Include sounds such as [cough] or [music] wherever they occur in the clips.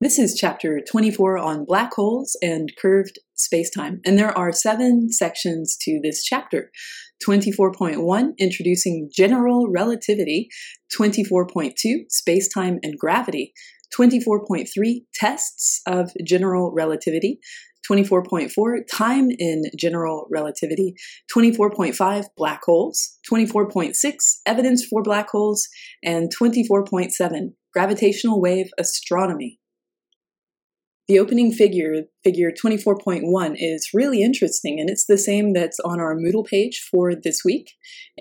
This is chapter 24 on black holes and curved spacetime, and there are seven sections to this chapter. 24.1 introducing general relativity, 24.2 spacetime and gravity, 24.3 tests of general relativity, 24.4 time in general relativity, 24.5 black holes, 24.6 evidence for black holes, and 24.7 gravitational wave astronomy. The opening figure, figure 24.1, is really interesting, and it's the same that's on our Moodle page for this week.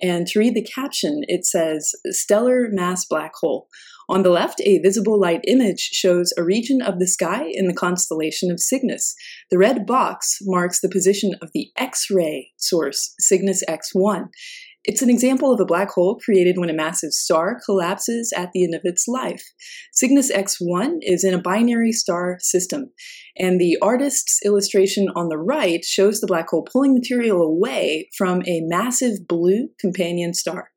And to read the caption, it says Stellar Mass Black Hole. On the left, a visible light image shows a region of the sky in the constellation of Cygnus. The red box marks the position of the X ray source, Cygnus X1. It's an example of a black hole created when a massive star collapses at the end of its life. Cygnus X1 is in a binary star system, and the artist's illustration on the right shows the black hole pulling material away from a massive blue companion star.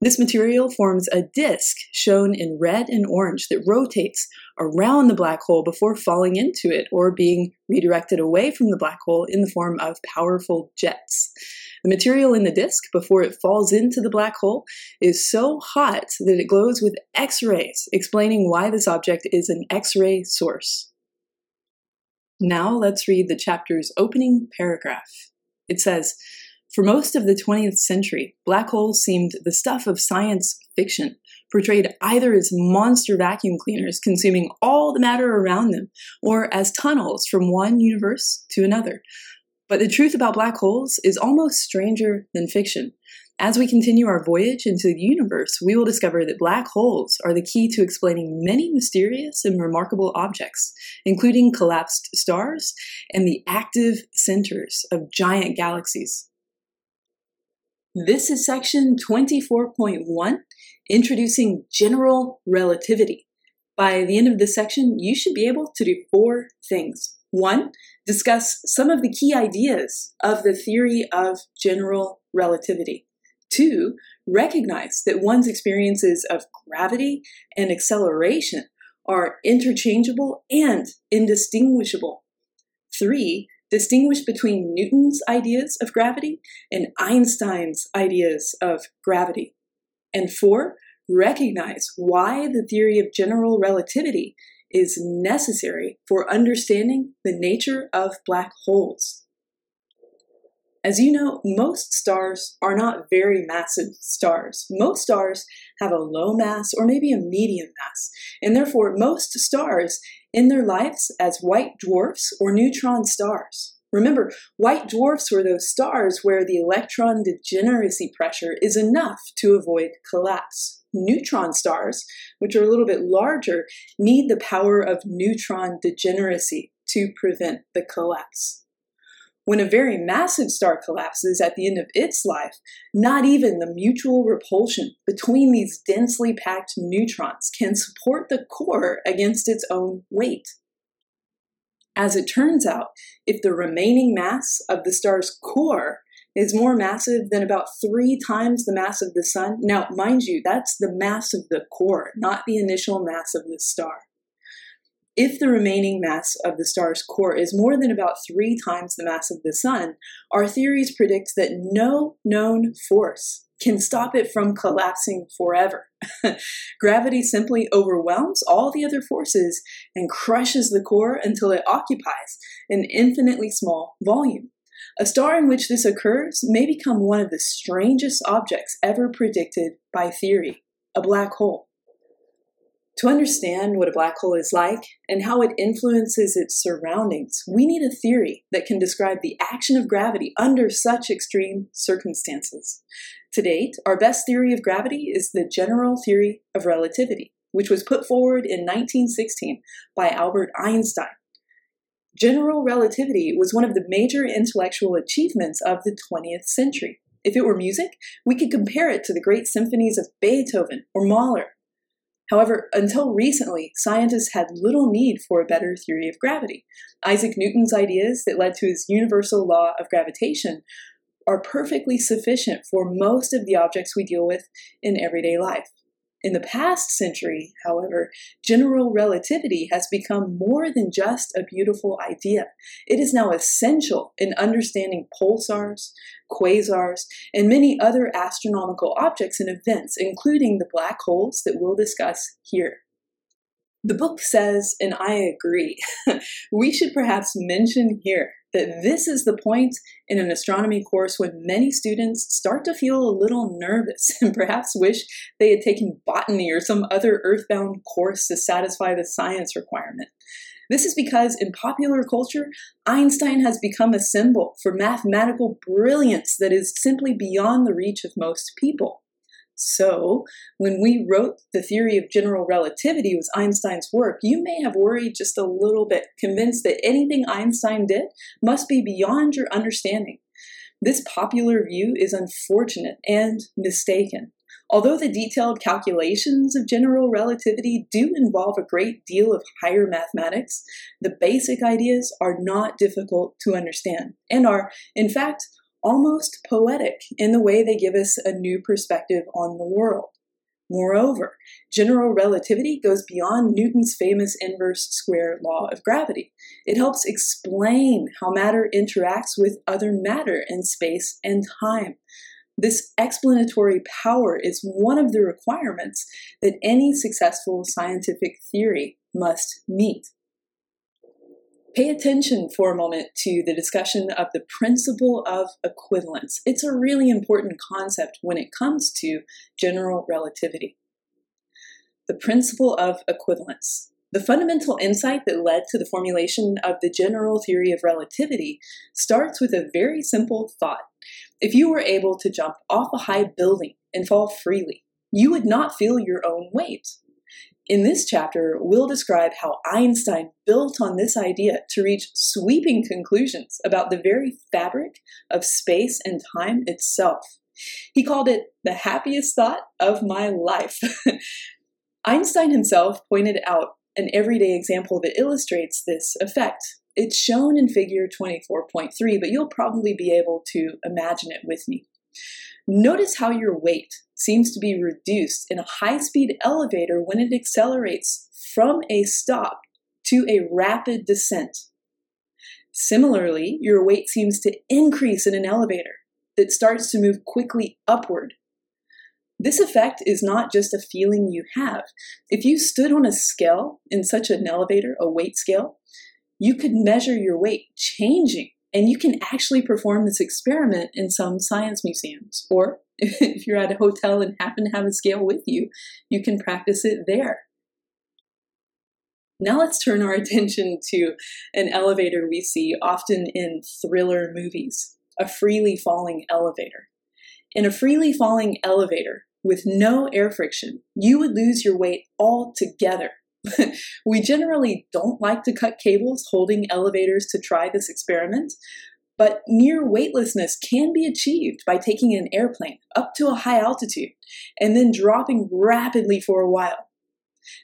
This material forms a disk shown in red and orange that rotates around the black hole before falling into it or being redirected away from the black hole in the form of powerful jets. The material in the disk, before it falls into the black hole, is so hot that it glows with X rays, explaining why this object is an X ray source. Now let's read the chapter's opening paragraph. It says, For most of the 20th century, black holes seemed the stuff of science fiction, portrayed either as monster vacuum cleaners consuming all the matter around them, or as tunnels from one universe to another. But the truth about black holes is almost stranger than fiction. As we continue our voyage into the universe, we will discover that black holes are the key to explaining many mysterious and remarkable objects, including collapsed stars and the active centers of giant galaxies. This is section 24.1, introducing general relativity. By the end of this section, you should be able to do four things. One, discuss some of the key ideas of the theory of general relativity. Two, recognize that one's experiences of gravity and acceleration are interchangeable and indistinguishable. Three, distinguish between Newton's ideas of gravity and Einstein's ideas of gravity. And four, recognize why the theory of general relativity is necessary for understanding the nature of black holes. As you know, most stars are not very massive stars. Most stars have a low mass or maybe a medium mass, and therefore most stars in their lives as white dwarfs or neutron stars. Remember, white dwarfs were those stars where the electron degeneracy pressure is enough to avoid collapse neutron stars, which are a little bit larger, need the power of neutron degeneracy to prevent the collapse. When a very massive star collapses at the end of its life, not even the mutual repulsion between these densely packed neutrons can support the core against its own weight. As it turns out, if the remaining mass of the star's core is more massive than about three times the mass of the sun. Now, mind you, that's the mass of the core, not the initial mass of the star. If the remaining mass of the star's core is more than about three times the mass of the sun, our theories predict that no known force can stop it from collapsing forever. [laughs] Gravity simply overwhelms all the other forces and crushes the core until it occupies an infinitely small volume. A star in which this occurs may become one of the strangest objects ever predicted by theory a black hole. To understand what a black hole is like and how it influences its surroundings, we need a theory that can describe the action of gravity under such extreme circumstances. To date, our best theory of gravity is the general theory of relativity, which was put forward in 1916 by Albert Einstein General relativity was one of the major intellectual achievements of the 20th century. If it were music, we could compare it to the great symphonies of Beethoven or Mahler. However, until recently, scientists had little need for a better theory of gravity. Isaac Newton's ideas that led to his universal law of gravitation are perfectly sufficient for most of the objects we deal with in everyday life. In the past century, however, general relativity has become more than just a beautiful idea. It is now essential in understanding pulsars, quasars, and many other astronomical objects and events, including the black holes that we'll discuss here. The book says, and I agree, [laughs] we should perhaps mention here that this is the point in an astronomy course when many students start to feel a little nervous [laughs] and perhaps wish they had taken botany or some other earthbound course to satisfy the science requirement. This is because in popular culture, Einstein has become a symbol for mathematical brilliance that is simply beyond the reach of most people. So, when we wrote the theory of general relativity was Einstein's work, you may have worried just a little bit, convinced that anything Einstein did must be beyond your understanding. This popular view is unfortunate and mistaken. Although the detailed calculations of general relativity do involve a great deal of higher mathematics, the basic ideas are not difficult to understand and are, in fact, almost poetic in the way they give us a new perspective on the world. Moreover, general relativity goes beyond Newton's famous inverse square law of gravity. It helps explain how matter interacts with other matter in space and time. This explanatory power is one of the requirements that any successful scientific theory must meet. Pay attention for a moment to the discussion of the principle of equivalence. It's a really important concept when it comes to general relativity. The principle of equivalence. The fundamental insight that led to the formulation of the general theory of relativity starts with a very simple thought. If you were able to jump off a high building and fall freely, you would not feel your own weight. In this chapter, we'll describe how Einstein built on this idea to reach sweeping conclusions about the very fabric of space and time itself. He called it the happiest thought of my life. [laughs] Einstein himself pointed out an everyday example that illustrates this effect. It's shown in figure 24.3, but you'll probably be able to imagine it with me. Notice how your weight seems to be reduced in a high speed elevator when it accelerates from a stop to a rapid descent. Similarly, your weight seems to increase in an elevator that starts to move quickly upward. This effect is not just a feeling you have. If you stood on a scale in such an elevator, a weight scale, you could measure your weight changing and you can actually perform this experiment in some science museums. Or [laughs] if you're at a hotel and happen to have a scale with you, you can practice it there. Now let's turn our [laughs] attention to an elevator we see often in thriller movies a freely falling elevator. In a freely falling elevator with no air friction, you would lose your weight altogether [laughs] we generally don't like to cut cables holding elevators to try this experiment, but near weightlessness can be achieved by taking an airplane up to a high altitude and then dropping rapidly for a while.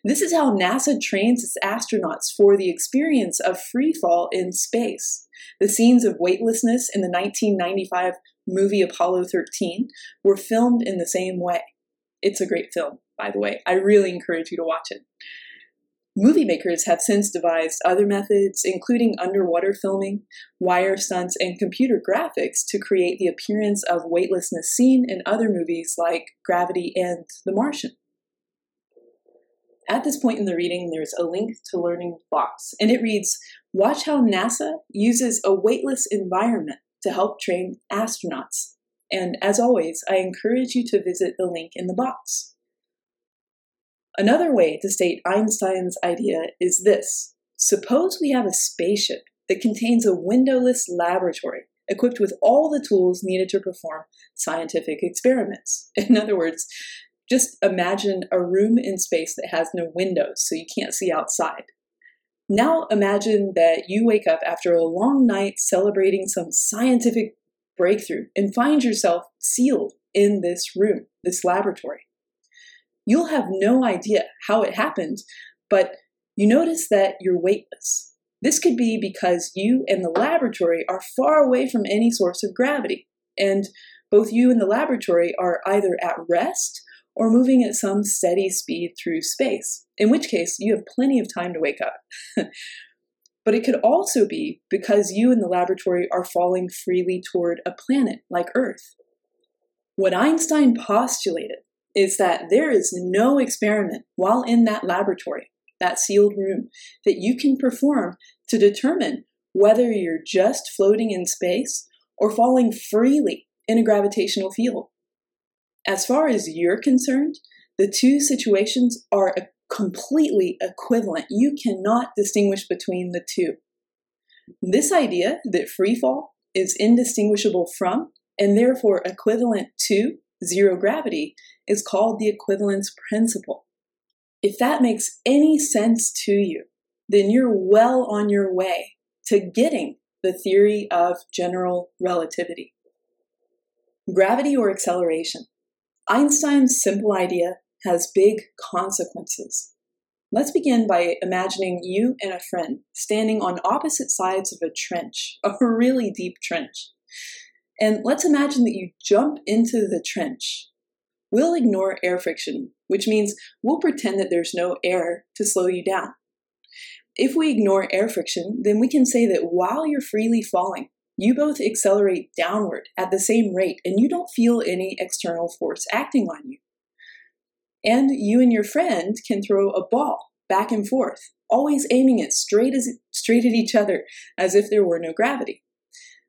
This is how NASA trains its astronauts for the experience of free fall in space. The scenes of weightlessness in the 1995 movie Apollo 13 were filmed in the same way. It's a great film, by the way. I really encourage you to watch it. Movie makers have since devised other methods, including underwater filming, wire stunts, and computer graphics to create the appearance of weightlessness seen in other movies like Gravity and The Martian. At this point in the reading, there's a link to Learning Box, and it reads Watch how NASA uses a weightless environment to help train astronauts. And as always, I encourage you to visit the link in the box. Another way to state Einstein's idea is this Suppose we have a spaceship that contains a windowless laboratory equipped with all the tools needed to perform scientific experiments. [laughs] In other words, just imagine a room in space that has no windows so you can't see outside. Now imagine that you wake up after a long night celebrating some scientific breakthrough and find yourself sealed in this room, this laboratory you'll have no idea how it happened, but you notice that you're weightless. This could be because you and the laboratory are far away from any source of gravity, and both you and the laboratory are either at rest or moving at some steady speed through space, in which case you have plenty of time to wake up. [laughs] but it could also be because you and the laboratory are falling freely toward a planet like Earth. What Einstein postulated is that there is no experiment while in that laboratory, that sealed room, that you can perform to determine whether you're just floating in space or falling freely in a gravitational field. As far as you're concerned, the two situations are completely equivalent. You cannot distinguish between the two. This idea that free fall is indistinguishable from and therefore equivalent to zero gravity is called the equivalence principle. If that makes any sense to you, then you're well on your way to getting the theory of general relativity. Gravity or acceleration. Einstein's simple idea has big consequences. Let's begin by imagining you and a friend standing on opposite sides of a trench, a really deep trench. And let's imagine that you jump into the trench. We'll ignore air friction, which means we'll pretend that there's no air to slow you down. If we ignore air friction, then we can say that while you're freely falling, you both accelerate downward at the same rate and you don't feel any external force acting on you. And you and your friend can throw a ball back and forth, always aiming it straight as straight at each other as if there were no gravity.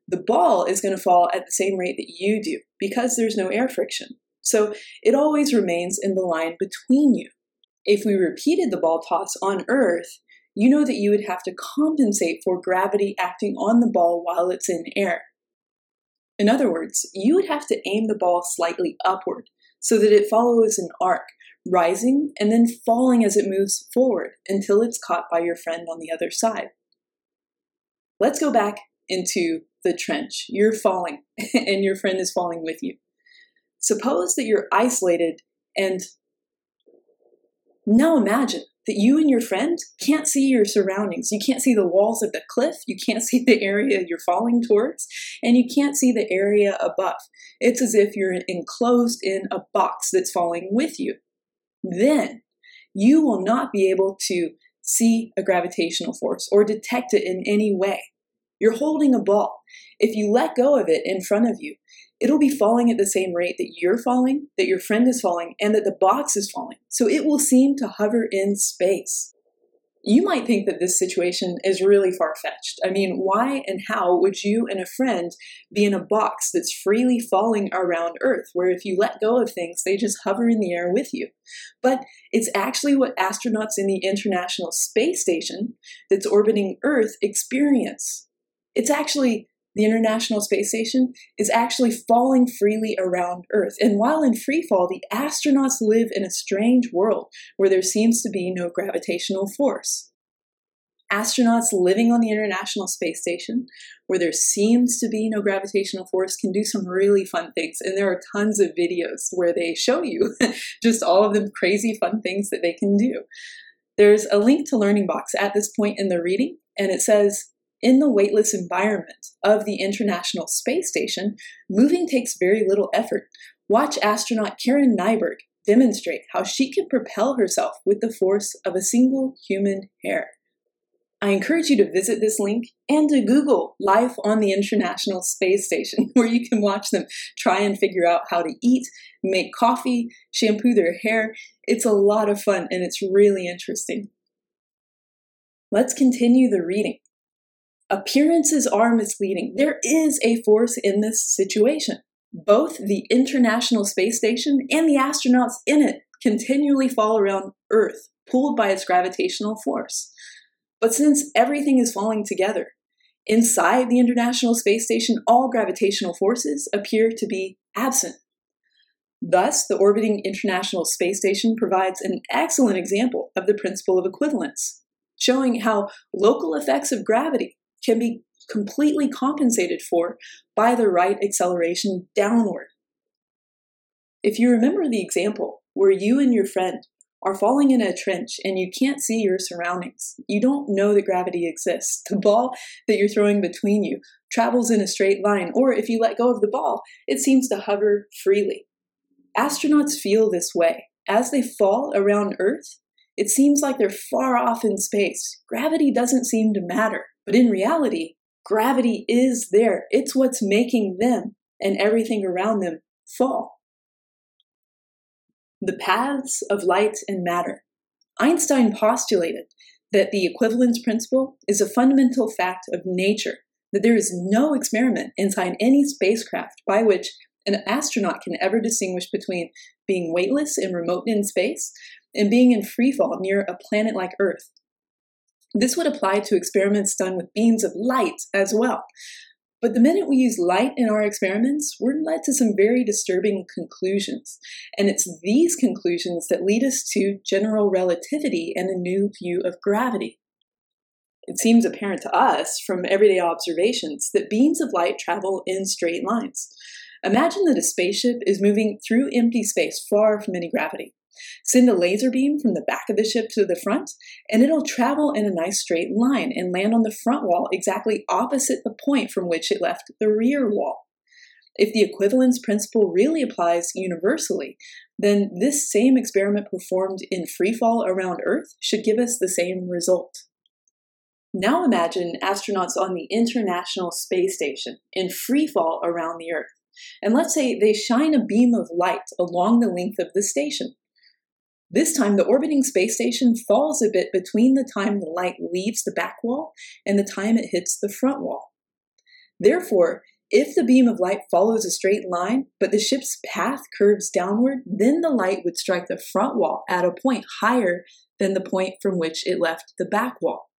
The ball is going to fall at the same rate that you do because there's no air friction. So it always remains in the line between you. If we repeated the ball toss on Earth, you know that you would have to compensate for gravity acting on the ball while it's in air. In other words, you would have to aim the ball slightly upward so that it follows an arc, rising and then falling as it moves forward until it's caught by your friend on the other side. Let's go back into the trench. You're falling, [laughs] and your friend is falling with you. Suppose that you're isolated and now imagine that you and your friend can't see your surroundings. You can't see the walls of the cliff, you can't see the area you're falling towards, and you can't see the area above. It's as if you're enclosed in a box that's falling with you. Then you will not be able to see a gravitational force or detect it in any way. You're holding a ball. If you let go of it in front of you, it'll be falling at the same rate that you're falling, that your friend is falling, and that the box is falling. So it will seem to hover in space. You might think that this situation is really far fetched. I mean, why and how would you and a friend be in a box that's freely falling around Earth, where if you let go of things, they just hover in the air with you? But it's actually what astronauts in the International Space Station that's orbiting Earth experience. It's actually the International Space Station is actually falling freely around Earth. And while in free fall, the astronauts live in a strange world where there seems to be no gravitational force. Astronauts living on the International Space Station, where there seems to be no gravitational force, can do some really fun things. And there are tons of videos where they show you [laughs] just all of the crazy fun things that they can do. There's a link to Learning Box at this point in the reading, and it says, in the weightless environment of the International Space Station, moving takes very little effort. Watch astronaut Karen Nyberg demonstrate how she can propel herself with the force of a single human hair. I encourage you to visit this link and to Google Life on the International Space Station, [laughs] where you can watch them try and figure out how to eat, make coffee, shampoo their hair. It's a lot of fun and it's really interesting. Let's continue the reading. Appearances are misleading. There is a force in this situation. Both the International Space Station and the astronauts in it continually fall around Earth, pulled by its gravitational force. But since everything is falling together, inside the International Space Station, all gravitational forces appear to be absent. Thus, the orbiting International Space Station provides an excellent example of the principle of equivalence, showing how local effects of gravity can be completely compensated for by the right acceleration downward. If you remember the example where you and your friend are falling in a trench and you can't see your surroundings, you don't know that gravity exists. The ball that you're throwing between you travels in a straight line, or if you let go of the ball, it seems to hover freely. Astronauts feel this way. As they fall around Earth, it seems like they're far off in space. Gravity doesn't seem to matter. But in reality, gravity is there. It's what's making them and everything around them fall. The paths of light and matter. Einstein postulated that the equivalence principle is a fundamental fact of nature, that there is no experiment inside any spacecraft by which an astronaut can ever distinguish between being weightless and remote in space and being in freefall near a planet like Earth. This would apply to experiments done with beams of light as well. But the minute we use light in our experiments, we're led to some very disturbing conclusions. And it's these conclusions that lead us to general relativity and a new view of gravity. It seems apparent to us from everyday observations that beams of light travel in straight lines. Imagine that a spaceship is moving through empty space far from any gravity. Send a laser beam from the back of the ship to the front, and it'll travel in a nice straight line and land on the front wall exactly opposite the point from which it left the rear wall. If the equivalence principle really applies universally, then this same experiment performed in freefall around Earth should give us the same result. Now imagine astronauts on the International Space Station in freefall around the Earth. And let's say they shine a beam of light along the length of the station. This time, the orbiting space station falls a bit between the time the light leaves the back wall and the time it hits the front wall. Therefore, if the beam of light follows a straight line, but the ship's path curves downward, then the light would strike the front wall at a point higher than the point from which it left the back wall.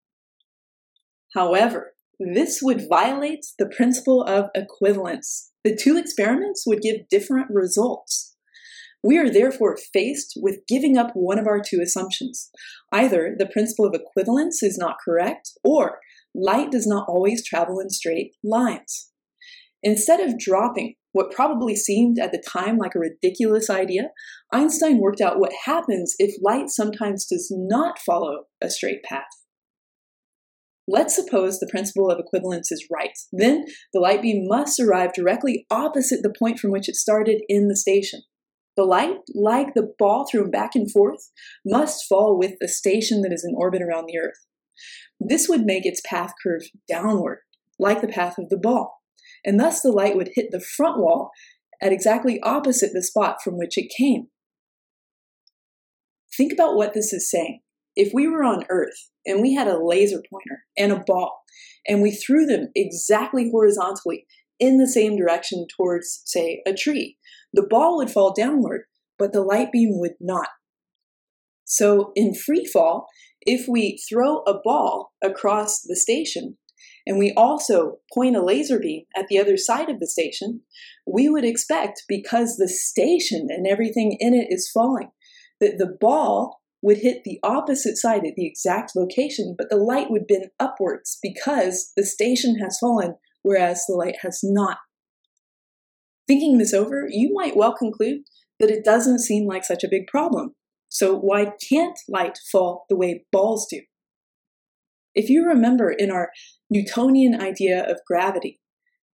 However, this would violate the principle of equivalence. The two experiments would give different results. We are therefore faced with giving up one of our two assumptions. Either the principle of equivalence is not correct, or light does not always travel in straight lines. Instead of dropping what probably seemed at the time like a ridiculous idea, Einstein worked out what happens if light sometimes does not follow a straight path. Let's suppose the principle of equivalence is right. Then the light beam must arrive directly opposite the point from which it started in the station. The light, like the ball thrown back and forth, must fall with the station that is in orbit around the Earth. This would make its path curve downward, like the path of the ball, and thus the light would hit the front wall at exactly opposite the spot from which it came. Think about what this is saying. If we were on Earth and we had a laser pointer and a ball, and we threw them exactly horizontally in the same direction towards, say, a tree, the ball would fall downward, but the light beam would not. So in free fall, if we throw a ball across the station and we also point a laser beam at the other side of the station, we would expect, because the station and everything in it is falling, that the ball would hit the opposite side at the exact location, but the light would bend upwards because the station has fallen, whereas the light has not. Thinking this over, you might well conclude that it doesn't seem like such a big problem. So why can't light fall the way balls do? If you remember in our Newtonian idea of gravity,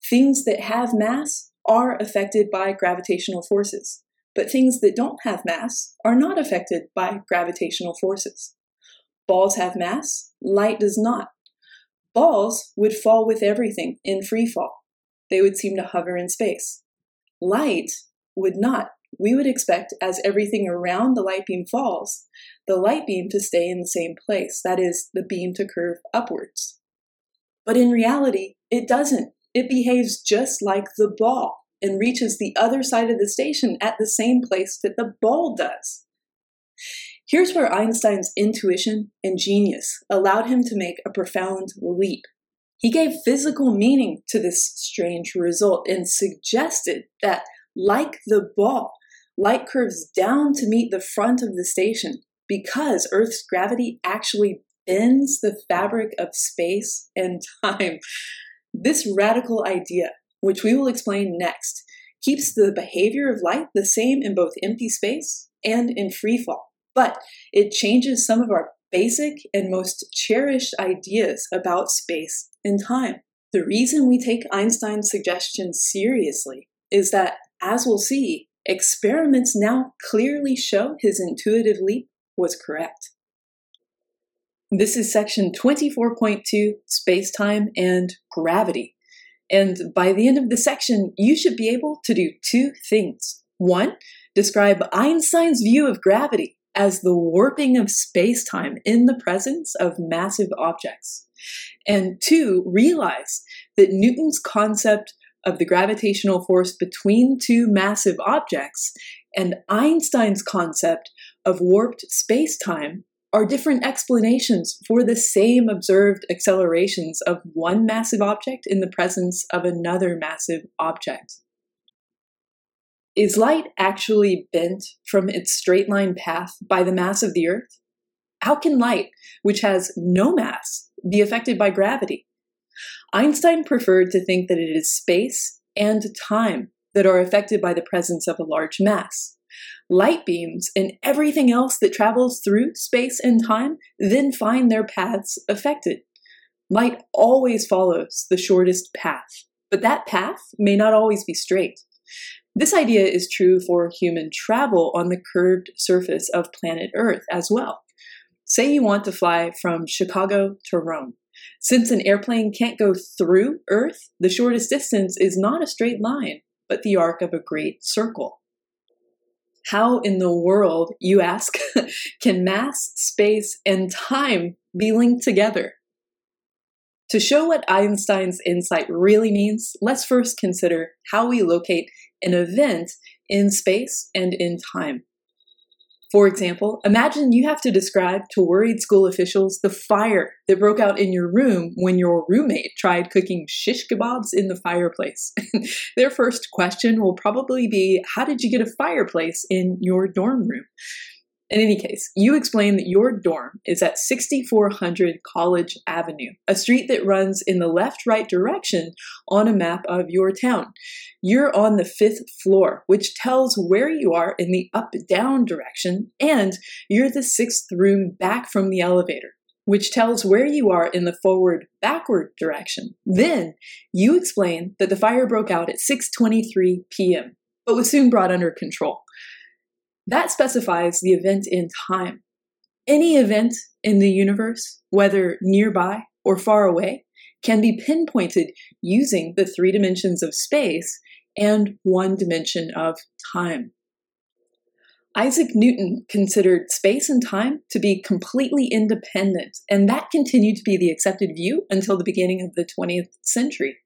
things that have mass are affected by gravitational forces, but things that don't have mass are not affected by gravitational forces. Balls have mass, light does not. Balls would fall with everything in free fall. They would seem to hover in space. Light would not. We would expect, as everything around the light beam falls, the light beam to stay in the same place, that is, the beam to curve upwards. But in reality, it doesn't. It behaves just like the ball and reaches the other side of the station at the same place that the ball does. Here's where Einstein's intuition and genius allowed him to make a profound leap. He gave physical meaning to this strange result and suggested that, like the ball, light curves down to meet the front of the station because Earth's gravity actually bends the fabric of space and time. This radical idea, which we will explain next, keeps the behavior of light the same in both empty space and in free fall, but it changes some of our basic and most cherished ideas about space and time. The reason we take Einstein's suggestion seriously is that, as we'll see, experiments now clearly show his intuitive leap was correct. This is section 24.2 Space-Time and Gravity. And by the end of the section, you should be able to do two things. One, describe Einstein's view of gravity as the warping of space-time in the presence of massive objects. And two, realize that Newton's concept of the gravitational force between two massive objects and Einstein's concept of warped space-time are different explanations for the same observed accelerations of one massive object in the presence of another massive object. Is light actually bent from its straight line path by the mass of the Earth? How can light, which has no mass, be affected by gravity? Einstein preferred to think that it is space and time that are affected by the presence of a large mass. Light beams and everything else that travels through space and time then find their paths affected. Light always follows the shortest path, but that path may not always be straight. This idea is true for human travel on the curved surface of planet Earth as well. Say you want to fly from Chicago to Rome. Since an airplane can't go through Earth, the shortest distance is not a straight line, but the arc of a great circle. How in the world, you ask, [laughs] can mass, space, and time be linked together? To show what Einstein's insight really means, let's first consider how we locate an event in space and in time. For example, imagine you have to describe to worried school officials the fire that broke out in your room when your roommate tried cooking shish kebabs in the fireplace. [laughs] Their first question will probably be How did you get a fireplace in your dorm room? In any case, you explain that your dorm is at 6400 College Avenue, a street that runs in the left right direction on a map of your town. You're on the fifth floor, which tells where you are in the up down direction, and you're the sixth room back from the elevator which tells where you are in the forward backward direction. Then you explain that the fire broke out at 6:23 p.m., but was soon brought under control. That specifies the event in time. Any event in the universe, whether nearby or far away, can be pinpointed using the three dimensions of space and one dimension of time. Isaac Newton considered space and time to be completely independent, and that continued to be the accepted view until the beginning of the 20th century.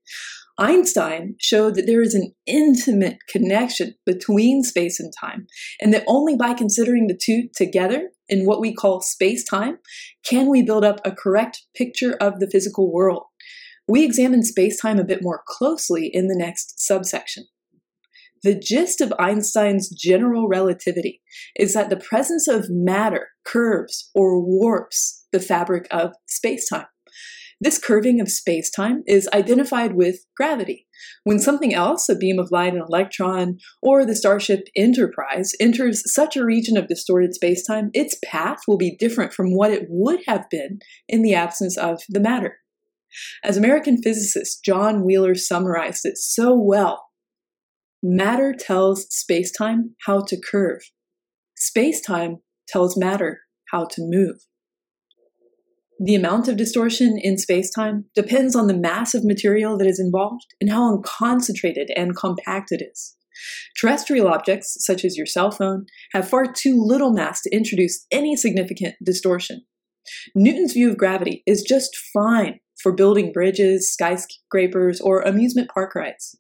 Einstein showed that there is an intimate connection between space and time, and that only by considering the two together in what we call space time can we build up a correct picture of the physical world. We examine space time a bit more closely in the next subsection. The gist of Einstein's general relativity is that the presence of matter curves or warps the fabric of spacetime. This curving of space-time is identified with gravity. When something else, a beam of light, an electron, or the starship Enterprise, enters such a region of distorted space-time, its path will be different from what it would have been in the absence of the matter. As American physicist John Wheeler summarized it so well, matter tells space-time how to curve. Space-time tells matter how to move. The amount of distortion in spacetime depends on the mass of material that is involved and how concentrated and compact it is. Terrestrial objects, such as your cell phone, have far too little mass to introduce any significant distortion. Newton's view of gravity is just fine for building bridges, skyscrapers, or amusement park rides.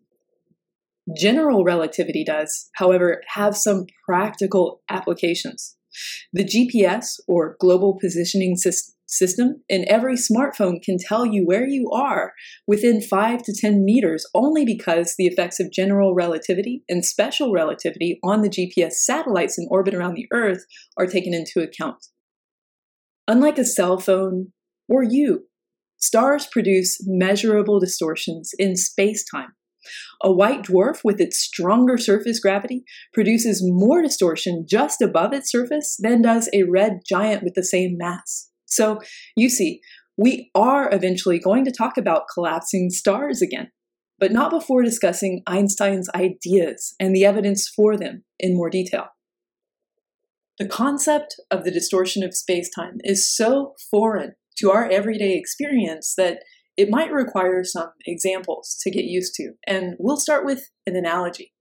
General relativity does, however, have some practical applications. The GPS, or Global Positioning System, system, and every smartphone can tell you where you are within 5 to 10 meters only because the effects of general relativity and special relativity on the GPS satellites in orbit around the Earth are taken into account. Unlike a cell phone or you, stars produce measurable distortions in space-time. A white dwarf with its stronger surface gravity produces more distortion just above its surface than does a red giant with the same mass. So you see, we are eventually going to talk about collapsing stars again. but not before discussing Einstein's ideas and the evidence for them in more detail. The concept of the distortion of spacetime is so foreign to our everyday experience that it might require some examples to get used to, and we'll start with an analogy.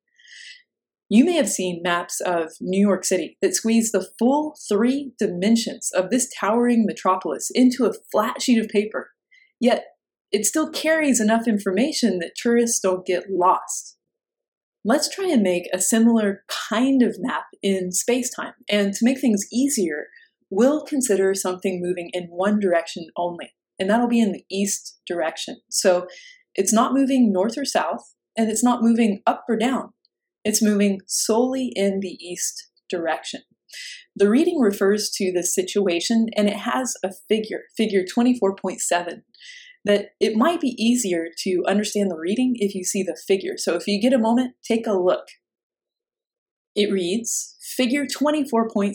You may have seen maps of New York City that squeeze the full three dimensions of this towering metropolis into a flat sheet of paper, yet it still carries enough information that tourists don't get lost. Let's try and make a similar kind of map in space time, and to make things easier, we'll consider something moving in one direction only and that'll be in the east direction. So it's not moving north or south, and it's not moving up or down. It's moving solely in the east direction. The reading refers to the situation and it has a figure, figure 24.7, that it might be easier to understand the reading if you see the figure. So if you get a moment, take a look. It reads figure 24.7,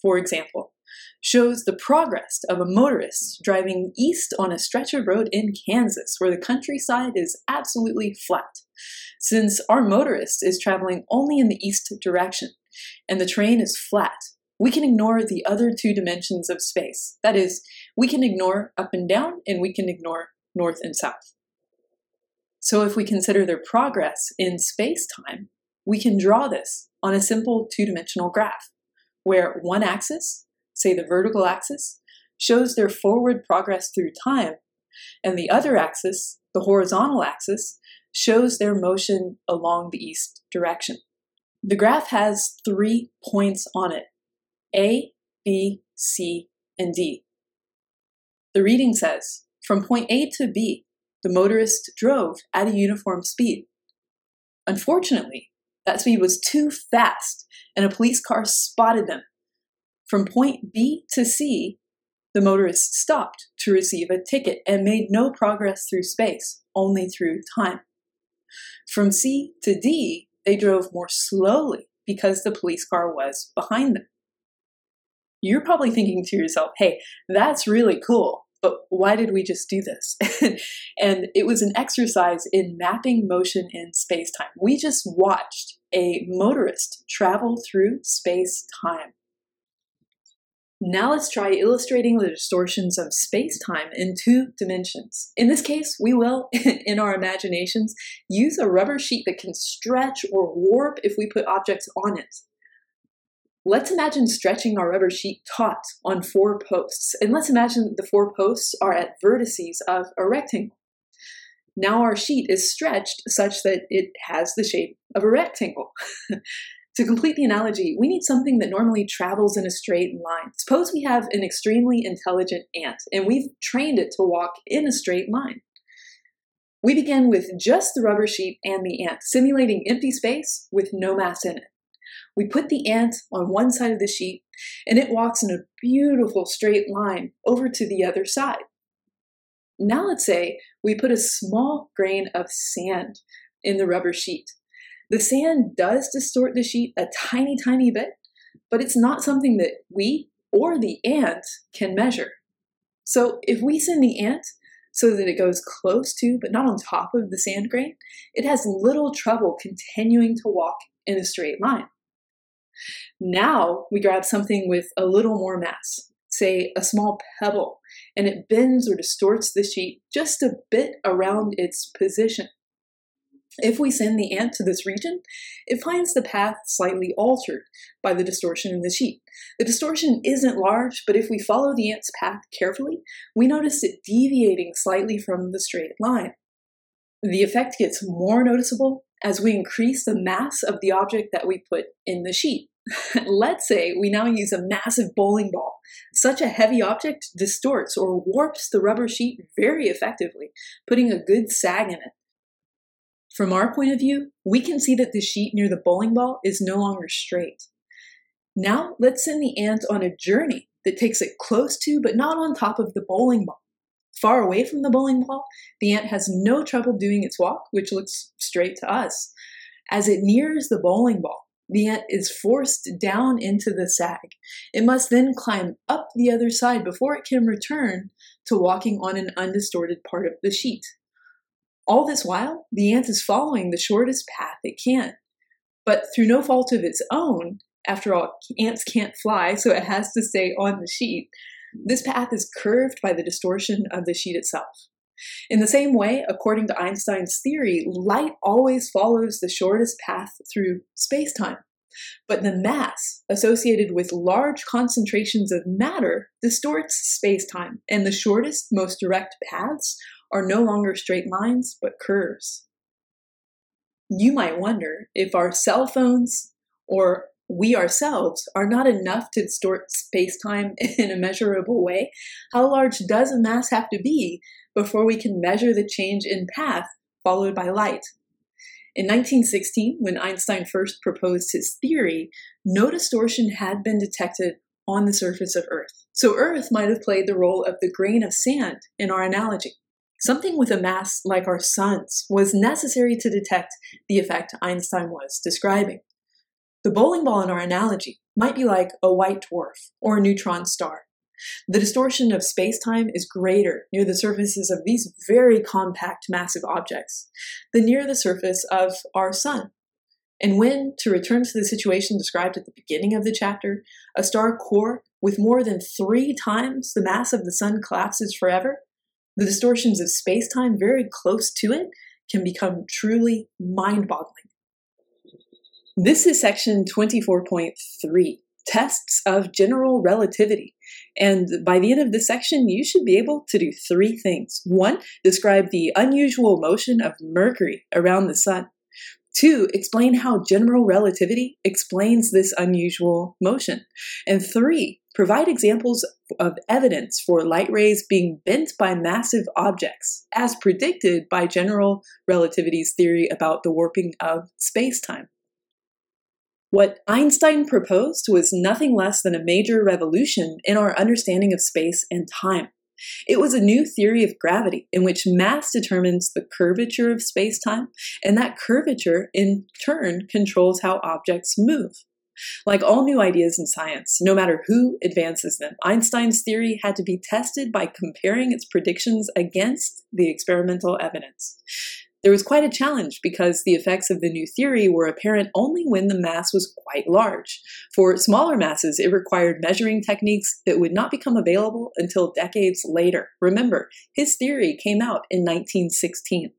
for example shows the progress of a motorist driving east on a stretch of road in Kansas where the countryside is absolutely flat. Since our motorist is traveling only in the east direction and the terrain is flat, we can ignore the other two dimensions of space. That is, we can ignore up and down and we can ignore north and south. So if we consider their progress in space-time, we can draw this on a simple two-dimensional graph, where one axis say the vertical axis, shows their forward progress through time, and the other axis, the horizontal axis, shows their motion along the east direction. The graph has three points on it A, B, C, and D. The reading says from point A to B, the motorist drove at a uniform speed. Unfortunately, that speed was too fast, and a police car spotted them from point B to C, the motorist stopped to receive a ticket and made no progress through space, only through time. From C to D, they drove more slowly because the police car was behind them. You're probably thinking to yourself, hey, that's really cool, but why did we just do this? [laughs] and it was an exercise in mapping motion in space time. We just watched a motorist travel through space time. Now let's try illustrating the distortions of space-time in two dimensions. In this case, we will, [laughs] in our imaginations, use a rubber sheet that can stretch or warp if we put objects on it. Let's imagine stretching our rubber sheet taut on four posts, and let's imagine the four posts are at vertices of a rectangle. Now our sheet is stretched such that it has the shape of a rectangle. [laughs] To complete the analogy, we need something that normally travels in a straight line. Suppose we have an extremely intelligent ant, and we've trained it to walk in a straight line. We begin with just the rubber sheet and the ant, simulating empty space with no mass in it. We put the ant on one side of the sheet, and it walks in a beautiful straight line over to the other side. Now let's say we put a small grain of sand in the rubber sheet. The sand does distort the sheet a tiny, tiny bit, but it's not something that we or the ant can measure. So if we send the ant so that it goes close to, but not on top of the sand grain, it has little trouble continuing to walk in a straight line. Now we grab something with a little more mass, say a small pebble, and it bends or distorts the sheet just a bit around its position. If we send the ant to this region, it finds the path slightly altered by the distortion in the sheet. The distortion isn't large, but if we follow the ant's path carefully, we notice it deviating slightly from the straight line. The effect gets more noticeable as we increase the mass of the object that we put in the sheet. [laughs] Let's say we now use a massive bowling ball. Such a heavy object distorts or warps the rubber sheet very effectively, putting a good sag in it. From our point of view, we can see that the sheet near the bowling ball is no longer straight. Now let's send the ant on a journey that takes it close to but not on top of the bowling ball. Far away from the bowling ball, the ant has no trouble doing its walk, which looks straight to us. As it nears the bowling ball, the ant is forced down into the sag. It must then climb up the other side before it can return to walking on an undistorted part of the sheet. All this while, the ant is following the shortest path it can. But through no fault of its own, after all, ants can't fly, so it has to stay on the sheet, this path is curved by the distortion of the sheet itself. In the same way, according to Einstein's theory, light always follows the shortest path through space time. But the mass associated with large concentrations of matter distorts space time, and the shortest, most direct paths are no longer straight lines, but curves. You might wonder if our cell phones or we ourselves are not enough to distort space-time [laughs] in a measurable way, how large does a mass have to be before we can measure the change in path followed by light? In 1916, when Einstein first proposed his theory, no distortion had been detected on the surface of Earth. So Earth might have played the role of the grain of sand in our analogy. Something with a mass like our sun's was necessary to detect the effect Einstein was describing. The bowling ball in our analogy might be like a white dwarf or a neutron star. The distortion of space-time is greater near the surfaces of these very compact massive objects than near the surface of our sun. And when, to return to the situation described at the beginning of the chapter, a star core with more than three times the mass of the sun collapses forever, the distortions of space-time very close to it can become truly mind-boggling. This is section 24.3, tests of general relativity. And by the end of this section, you should be able to do three things. One, describe the unusual motion of Mercury around the sun. Two, explain how general relativity explains this unusual motion. And three, provide examples of evidence for light rays being bent by massive objects, as predicted by general relativity's theory about the warping of space-time. What Einstein proposed was nothing less than a major revolution in our understanding of space and time. It was a new theory of gravity in which mass determines the curvature of space-time, and that curvature in turn controls how objects move. Like all new ideas in science, no matter who advances them, Einstein's theory had to be tested by comparing its predictions against the experimental evidence. There was quite a challenge because the effects of the new theory were apparent only when the mass was quite large. For smaller masses, it required measuring techniques that would not become available until decades later. Remember, his theory came out in 1916.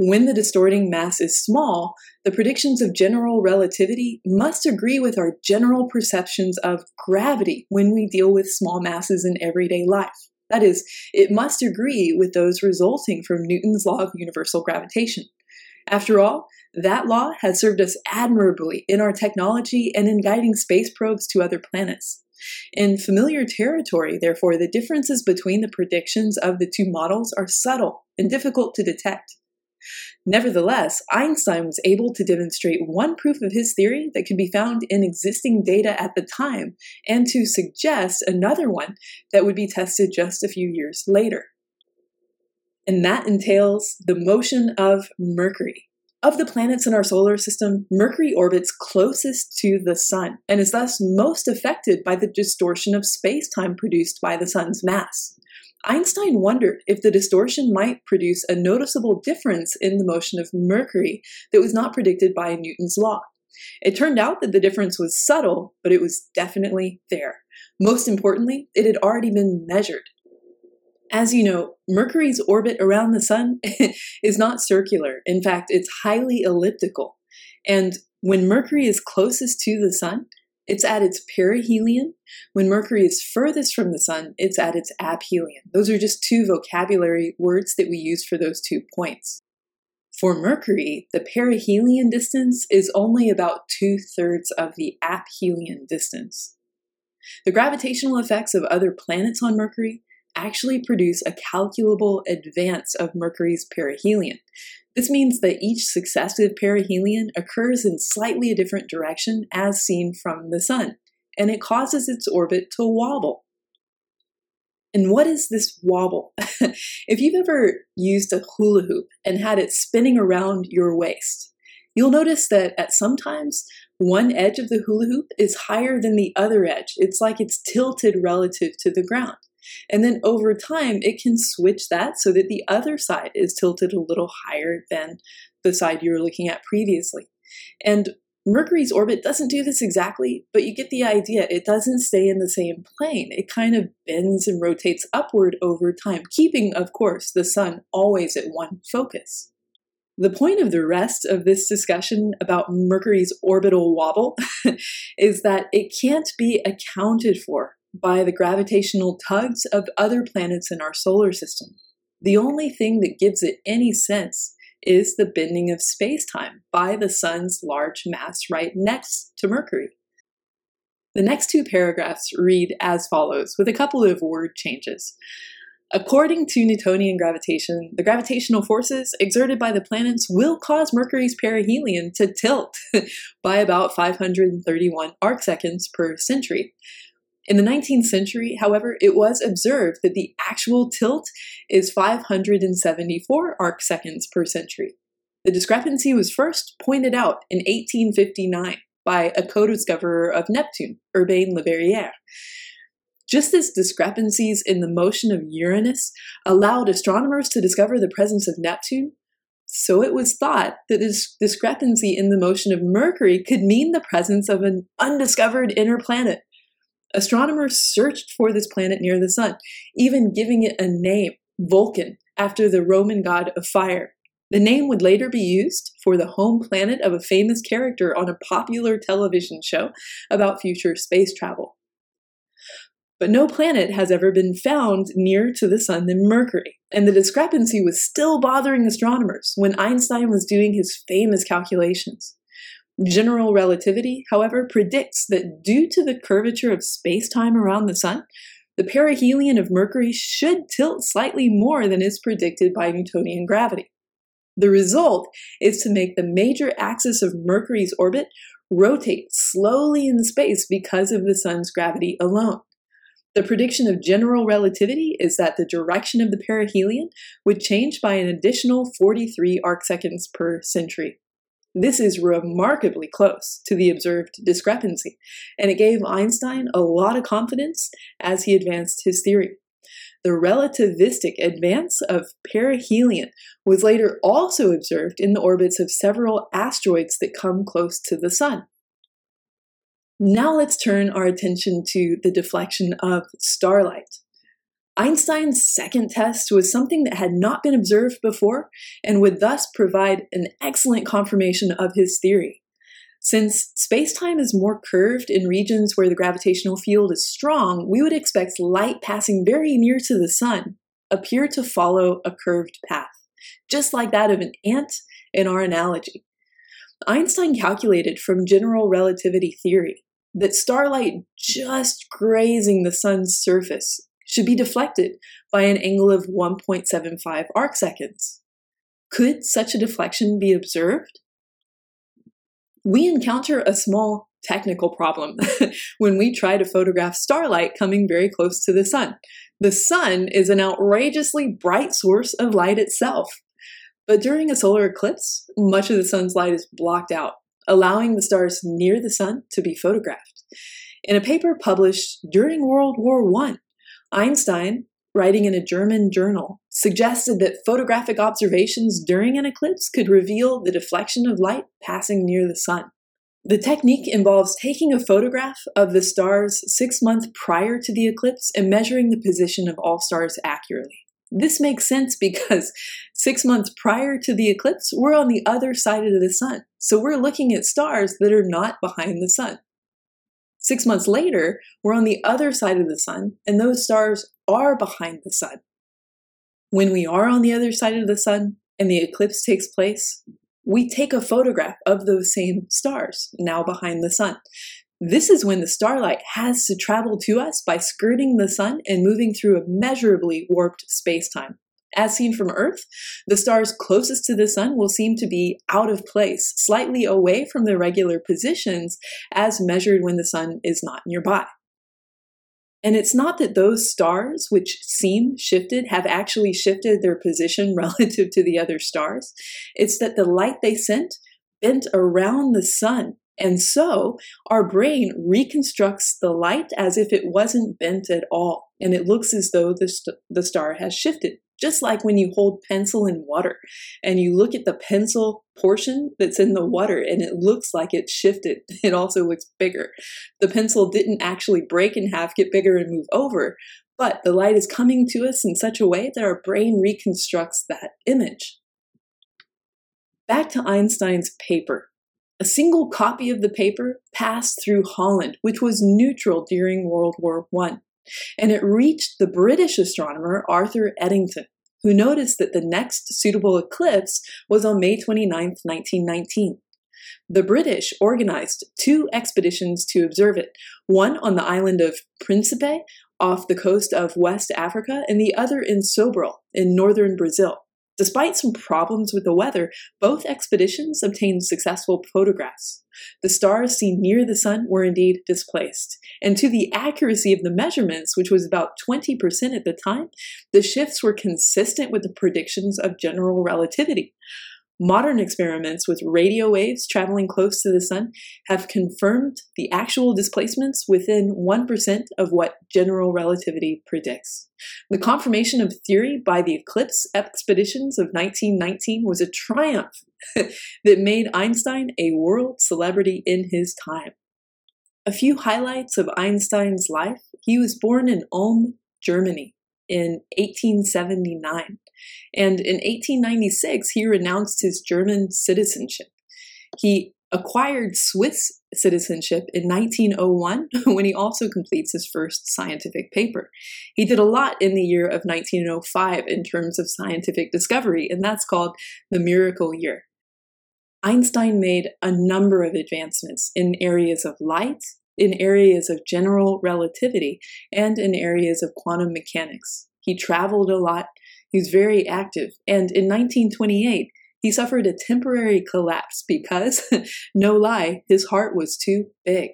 When the distorting mass is small, the predictions of general relativity must agree with our general perceptions of gravity when we deal with small masses in everyday life. That is, it must agree with those resulting from Newton's law of universal gravitation. After all, that law has served us admirably in our technology and in guiding space probes to other planets. In familiar territory, therefore, the differences between the predictions of the two models are subtle and difficult to detect. Nevertheless, Einstein was able to demonstrate one proof of his theory that could be found in existing data at the time, and to suggest another one that would be tested just a few years later. And that entails the motion of Mercury. Of the planets in our solar system, Mercury orbits closest to the Sun and is thus most affected by the distortion of space-time produced by the Sun's mass. Einstein wondered if the distortion might produce a noticeable difference in the motion of Mercury that was not predicted by Newton's law. It turned out that the difference was subtle, but it was definitely there. Most importantly, it had already been measured. As you know, Mercury's orbit around the Sun [laughs] is not circular. In fact, it's highly elliptical. And when Mercury is closest to the Sun, it's at its perihelion. When Mercury is furthest from the Sun, it's at its aphelion. Those are just two vocabulary words that we use for those two points. For Mercury, the perihelion distance is only about two thirds of the aphelion distance. The gravitational effects of other planets on Mercury actually produce a calculable advance of Mercury's perihelion. This means that each successive perihelion occurs in slightly a different direction as seen from the Sun, and it causes its orbit to wobble. And what is this wobble? [laughs] if you've ever used a hula hoop and had it spinning around your waist, you'll notice that at sometimes one edge of the hula hoop is higher than the other edge. It's like it's tilted relative to the ground. And then over time, it can switch that so that the other side is tilted a little higher than the side you were looking at previously. And Mercury's orbit doesn't do this exactly, but you get the idea. It doesn't stay in the same plane. It kind of bends and rotates upward over time, keeping, of course, the sun always at one focus. The point of the rest of this discussion about Mercury's orbital wobble [laughs] is that it can't be accounted for by the gravitational tugs of other planets in our solar system. The only thing that gives it any sense is the bending of space-time by the sun's large mass right next to Mercury. The next two paragraphs read as follows, with a couple of word changes. According to Newtonian gravitation, the gravitational forces exerted by the planets will cause Mercury's perihelion to tilt [laughs] by about 531 arcseconds per century. In the 19th century, however, it was observed that the actual tilt is 574 arcseconds per century. The discrepancy was first pointed out in 1859 by a co-discoverer of Neptune, Urbain Le Verrier. Just as discrepancies in the motion of Uranus allowed astronomers to discover the presence of Neptune, so it was thought that this discrepancy in the motion of Mercury could mean the presence of an undiscovered inner planet. Astronomers searched for this planet near the sun, even giving it a name, Vulcan, after the Roman god of fire. The name would later be used for the home planet of a famous character on a popular television show about future space travel. But no planet has ever been found nearer to the sun than Mercury, and the discrepancy was still bothering astronomers when Einstein was doing his famous calculations. General relativity, however, predicts that due to the curvature of space-time around the Sun, the perihelion of Mercury should tilt slightly more than is predicted by Newtonian gravity. The result is to make the major axis of Mercury's orbit rotate slowly in space because of the Sun's gravity alone. The prediction of general relativity is that the direction of the perihelion would change by an additional 43 arcseconds per century. This is remarkably close to the observed discrepancy, and it gave Einstein a lot of confidence as he advanced his theory. The relativistic advance of perihelion was later also observed in the orbits of several asteroids that come close to the Sun. Now let's turn our attention to the deflection of starlight. Einstein's second test was something that had not been observed before and would thus provide an excellent confirmation of his theory. Since spacetime is more curved in regions where the gravitational field is strong, we would expect light passing very near to the sun appear to follow a curved path, just like that of an ant in our analogy. Einstein calculated from general relativity theory that starlight just grazing the sun's surface should be deflected by an angle of 1.75 arcseconds. Could such a deflection be observed? We encounter a small technical problem [laughs] when we try to photograph starlight coming very close to the sun. The sun is an outrageously bright source of light itself. But during a solar eclipse, much of the sun's light is blocked out, allowing the stars near the sun to be photographed. In a paper published during World War I, Einstein, writing in a German journal, suggested that photographic observations during an eclipse could reveal the deflection of light passing near the sun. The technique involves taking a photograph of the stars six months prior to the eclipse and measuring the position of all stars accurately. This makes sense because [laughs] six months prior to the eclipse, we're on the other side of the sun. So we're looking at stars that are not behind the sun. Six months later, we're on the other side of the sun, and those stars are behind the sun. When we are on the other side of the sun and the eclipse takes place, we take a photograph of those same stars now behind the sun. This is when the starlight has to travel to us by skirting the sun and moving through a measurably warped space-time. As seen from Earth, the stars closest to the Sun will seem to be out of place, slightly away from their regular positions as measured when the Sun is not nearby. And it's not that those stars, which seem shifted, have actually shifted their position [laughs] relative to the other stars. It's that the light they sent bent around the sun And so our brain reconstructs the light as if it wasn't bent at all. And it looks as though the, st- the star has shifted. Just like when you hold pencil in water and you look at the pencil portion that's in the water and it looks like it shifted. [laughs] It also looks bigger. The pencil didn't actually break in half, get bigger, and move over, but the light is coming to us in such a way that our brain reconstructs that image. Back to Einstein's paper. A single copy of the paper passed through Holland, which was neutral during World War I, and it reached the British astronomer Arthur Eddington, who noticed that the next suitable eclipse was on May 29, 1919. The British organized two expeditions to observe it, one on the island of Principe off the coast of West Africa and the other in Sobral in northern Brazil. Despite some problems with the weather, both expeditions obtained successful photographs. The stars seen near the sun were indeed displaced. And to the accuracy of the measurements, which was about 20% at the time, the shifts were consistent with the predictions of general relativity. Modern experiments with radio waves traveling close to the sun have confirmed the actual displacements within 1% of what general relativity predicts. The confirmation of theory by the eclipse expeditions of 1919 was a triumph [laughs] that made Einstein a world celebrity in his time. A few highlights of Einstein's life he was born in Ulm, Germany in 1879. And in 1896, he renounced his German citizenship. He acquired Swiss citizenship in 1901 [laughs] when he also completes his first scientific paper. He did a lot in the year of 1905 in terms of scientific discovery, and that's called the miracle year. Einstein made a number of advancements in areas of light, in areas of general relativity, and in areas of quantum mechanics. He traveled a lot, he was very active, and in 1928, he suffered a temporary collapse because, [laughs] no lie, his heart was too big.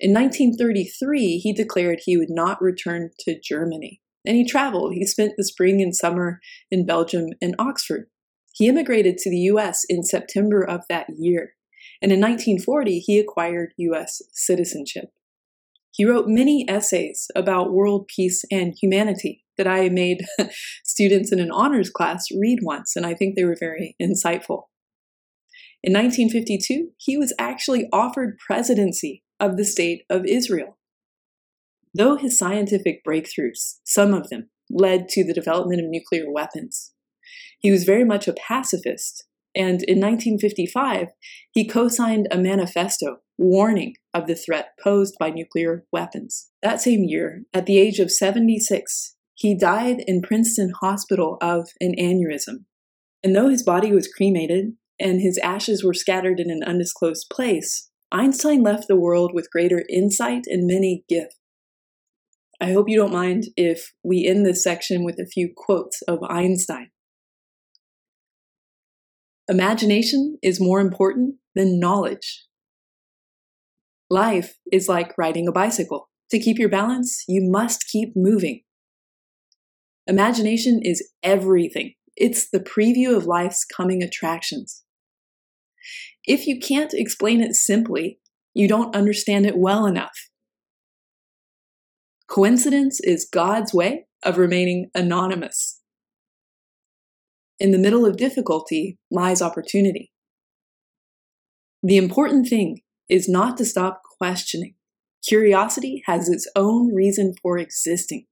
In 1933, he declared he would not return to Germany. And he traveled. He spent the spring and summer in Belgium and Oxford. He immigrated to the US in September of that year. And in 1940, he acquired US citizenship. He wrote many essays about world peace and humanity that I made [laughs] students in an honors class read once, and I think they were very insightful. In 1952, he was actually offered presidency of the State of Israel. Though his scientific breakthroughs, some of them, led to the development of nuclear weapons, he was very much a pacifist, and in 1955, he co signed a manifesto warning of the threat posed by nuclear weapons. That same year, at the age of 76, he died in Princeton Hospital of an aneurysm. And though his body was cremated and his ashes were scattered in an undisclosed place, Einstein left the world with greater insight and many gifts. I hope you don't mind if we end this section with a few quotes of Einstein. Imagination is more important than knowledge. Life is like riding a bicycle. To keep your balance, you must keep moving. Imagination is everything. It's the preview of life's coming attractions. If you can't explain it simply, you don't understand it well enough. Coincidence is God's way of remaining anonymous. In the middle of difficulty lies opportunity. The important thing is not to stop questioning. Curiosity has its own reason for existing.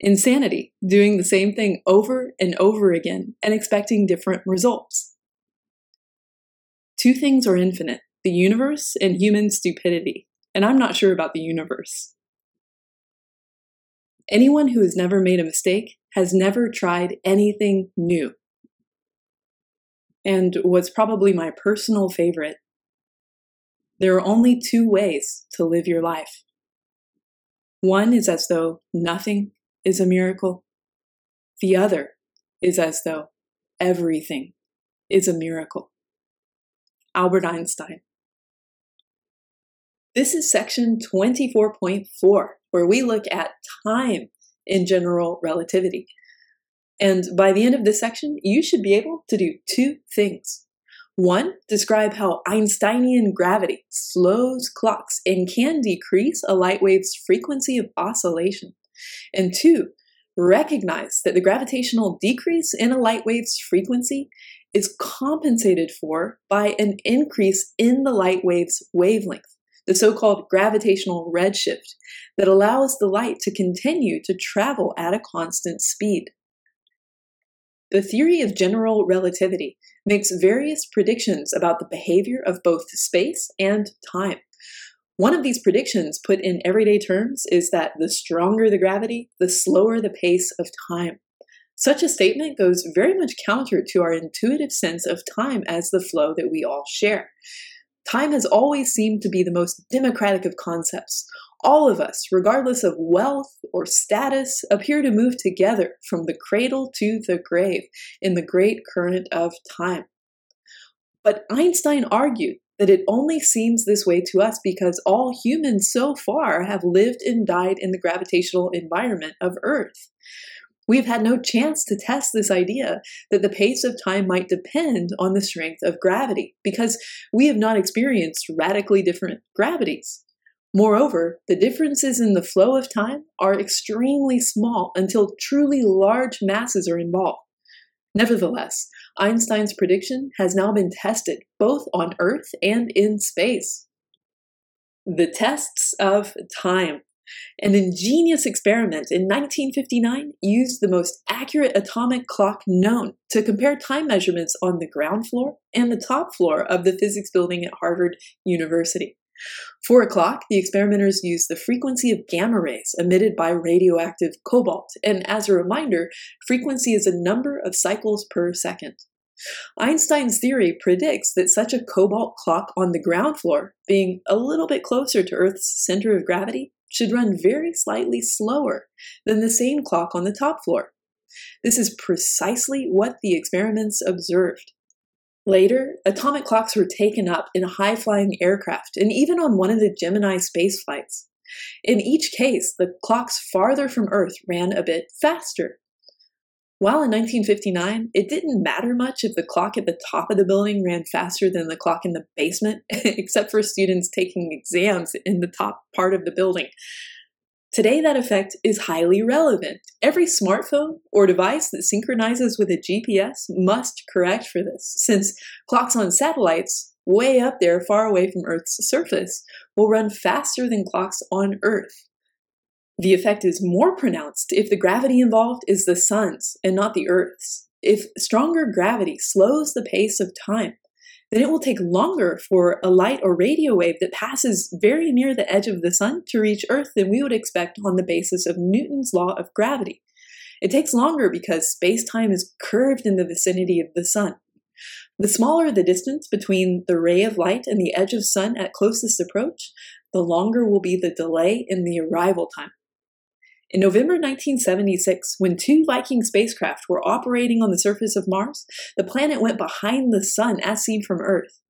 Insanity, doing the same thing over and over again and expecting different results. Two things are infinite the universe and human stupidity, and I'm not sure about the universe. Anyone who has never made a mistake has never tried anything new. And what's probably my personal favorite there are only two ways to live your life. One is as though nothing is a miracle. The other is as though everything is a miracle. Albert Einstein. This is section 24.4, where we look at time in general relativity. And by the end of this section, you should be able to do two things. One, describe how Einsteinian gravity slows clocks and can decrease a light wave's frequency of oscillation. And two, recognize that the gravitational decrease in a light wave's frequency is compensated for by an increase in the light wave's wavelength, the so called gravitational redshift, that allows the light to continue to travel at a constant speed. The theory of general relativity makes various predictions about the behavior of both space and time. One of these predictions, put in everyday terms, is that the stronger the gravity, the slower the pace of time. Such a statement goes very much counter to our intuitive sense of time as the flow that we all share. Time has always seemed to be the most democratic of concepts. All of us, regardless of wealth or status, appear to move together from the cradle to the grave in the great current of time. But Einstein argued that it only seems this way to us because all humans so far have lived and died in the gravitational environment of Earth. We've had no chance to test this idea that the pace of time might depend on the strength of gravity because we have not experienced radically different gravities. Moreover, the differences in the flow of time are extremely small until truly large masses are involved. Nevertheless, Einstein's prediction has now been tested both on Earth and in space. The tests of time. An ingenious experiment in 1959 used the most accurate atomic clock known to compare time measurements on the ground floor and the top floor of the physics building at Harvard University. Four o'clock, the experimenters used the frequency of gamma rays emitted by radioactive cobalt, and as a reminder, frequency is a number of cycles per second. Einstein's theory predicts that such a cobalt clock on the ground floor, being a little bit closer to Earth's center of gravity, should run very slightly slower than the same clock on the top floor. This is precisely what the experiments observed. Later, atomic clocks were taken up in high flying aircraft and even on one of the Gemini space flights. In each case, the clocks farther from Earth ran a bit faster. While in 1959, it didn't matter much if the clock at the top of the building ran faster than the clock in the basement, [laughs] except for students taking exams in the top part of the building. Today, that effect is highly relevant. Every smartphone or device that synchronizes with a GPS must correct for this, since clocks on satellites, way up there far away from Earth's surface, will run faster than clocks on Earth. The effect is more pronounced if the gravity involved is the sun's and not the Earth's. If stronger gravity slows the pace of time, then it will take longer for a light or radio wave that passes very near the edge of the sun to reach Earth than we would expect on the basis of Newton's law of gravity. It takes longer because space time is curved in the vicinity of the sun. The smaller the distance between the ray of light and the edge of sun at closest approach, the longer will be the delay in the arrival time. In November 1976, when two Viking spacecraft were operating on the surface of Mars, the planet went behind the sun as seen from Earth.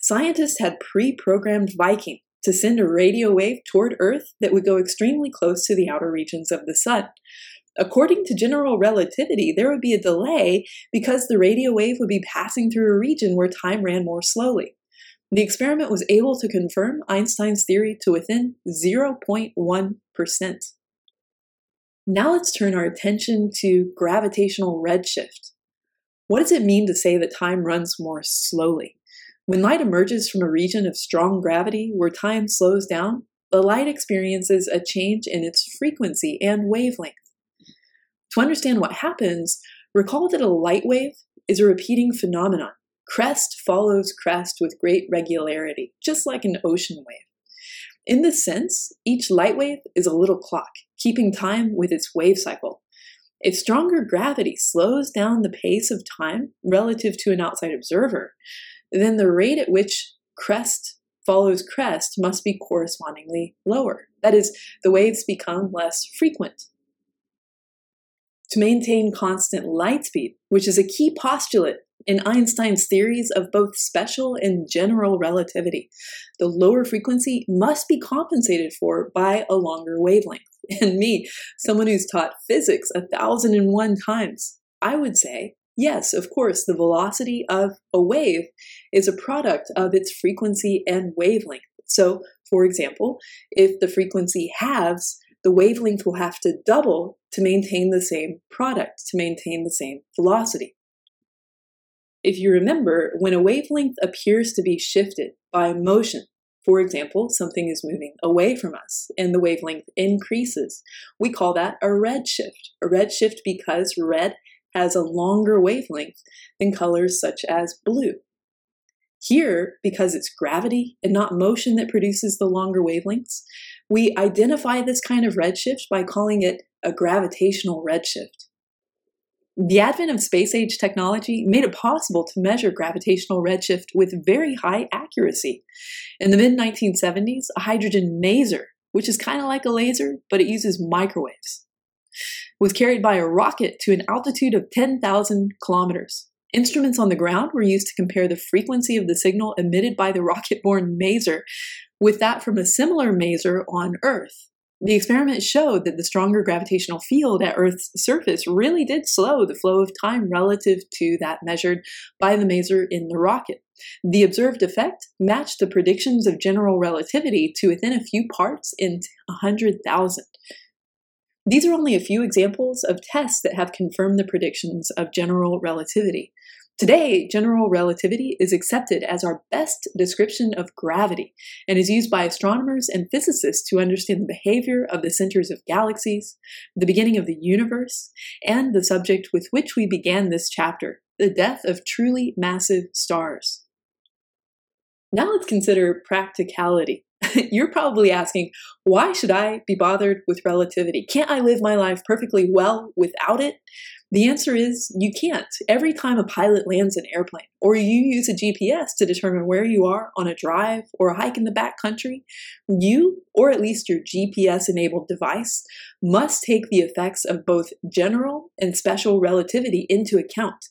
Scientists had pre programmed Viking to send a radio wave toward Earth that would go extremely close to the outer regions of the sun. According to general relativity, there would be a delay because the radio wave would be passing through a region where time ran more slowly. The experiment was able to confirm Einstein's theory to within 0.1%. Now let's turn our attention to gravitational redshift. What does it mean to say that time runs more slowly? When light emerges from a region of strong gravity where time slows down, the light experiences a change in its frequency and wavelength. To understand what happens, recall that a light wave is a repeating phenomenon. Crest follows crest with great regularity, just like an ocean wave. In this sense, each light wave is a little clock, keeping time with its wave cycle. If stronger gravity slows down the pace of time relative to an outside observer, then the rate at which crest follows crest must be correspondingly lower. That is, the waves become less frequent. To maintain constant light speed, which is a key postulate in Einstein's theories of both special and general relativity. The lower frequency must be compensated for by a longer wavelength. [laughs] And me, someone who's taught physics a thousand and one times, I would say, yes, of course, the velocity of a wave is a product of its frequency and wavelength. So, for example, if the frequency halves, the wavelength will have to double to maintain the same product, to maintain the same velocity. If you remember, when a wavelength appears to be shifted by motion, for example, something is moving away from us and the wavelength increases, we call that a redshift. A redshift because red has a longer wavelength than colors such as blue. Here, because it's gravity and not motion that produces the longer wavelengths, we identify this kind of redshift by calling it a gravitational redshift. The advent of space age technology made it possible to measure gravitational redshift with very high accuracy. In the mid 1970s, a hydrogen maser, which is kind of like a laser, but it uses microwaves, was carried by a rocket to an altitude of 10,000 kilometers. Instruments on the ground were used to compare the frequency of the signal emitted by the rocket borne maser with that from a similar maser on Earth. The experiment showed that the stronger gravitational field at Earth's surface really did slow the flow of time relative to that measured by the maser in the rocket. The observed effect matched the predictions of general relativity to within a few parts in 100,000. These are only a few examples of tests that have confirmed the predictions of general relativity. Today, general relativity is accepted as our best description of gravity and is used by astronomers and physicists to understand the behavior of the centers of galaxies, the beginning of the universe, and the subject with which we began this chapter the death of truly massive stars. Now let's consider practicality. [laughs] You're probably asking, why should I be bothered with relativity? Can't I live my life perfectly well without it? The answer is you can't. Every time a pilot lands an airplane, or you use a GPS to determine where you are on a drive or a hike in the backcountry, you, or at least your GPS enabled device, must take the effects of both general and special relativity into account.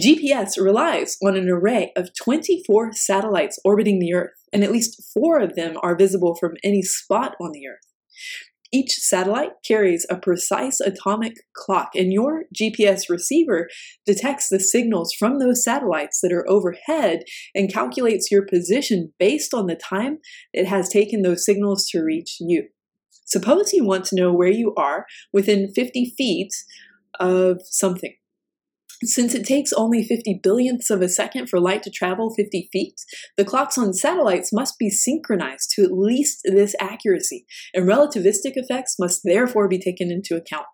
GPS relies on an array of 24 satellites orbiting the Earth, and at least four of them are visible from any spot on the Earth. Each satellite carries a precise atomic clock, and your GPS receiver detects the signals from those satellites that are overhead and calculates your position based on the time it has taken those signals to reach you. Suppose you want to know where you are within 50 feet of something. Since it takes only 50 billionths of a second for light to travel 50 feet, the clocks on satellites must be synchronized to at least this accuracy, and relativistic effects must therefore be taken into account.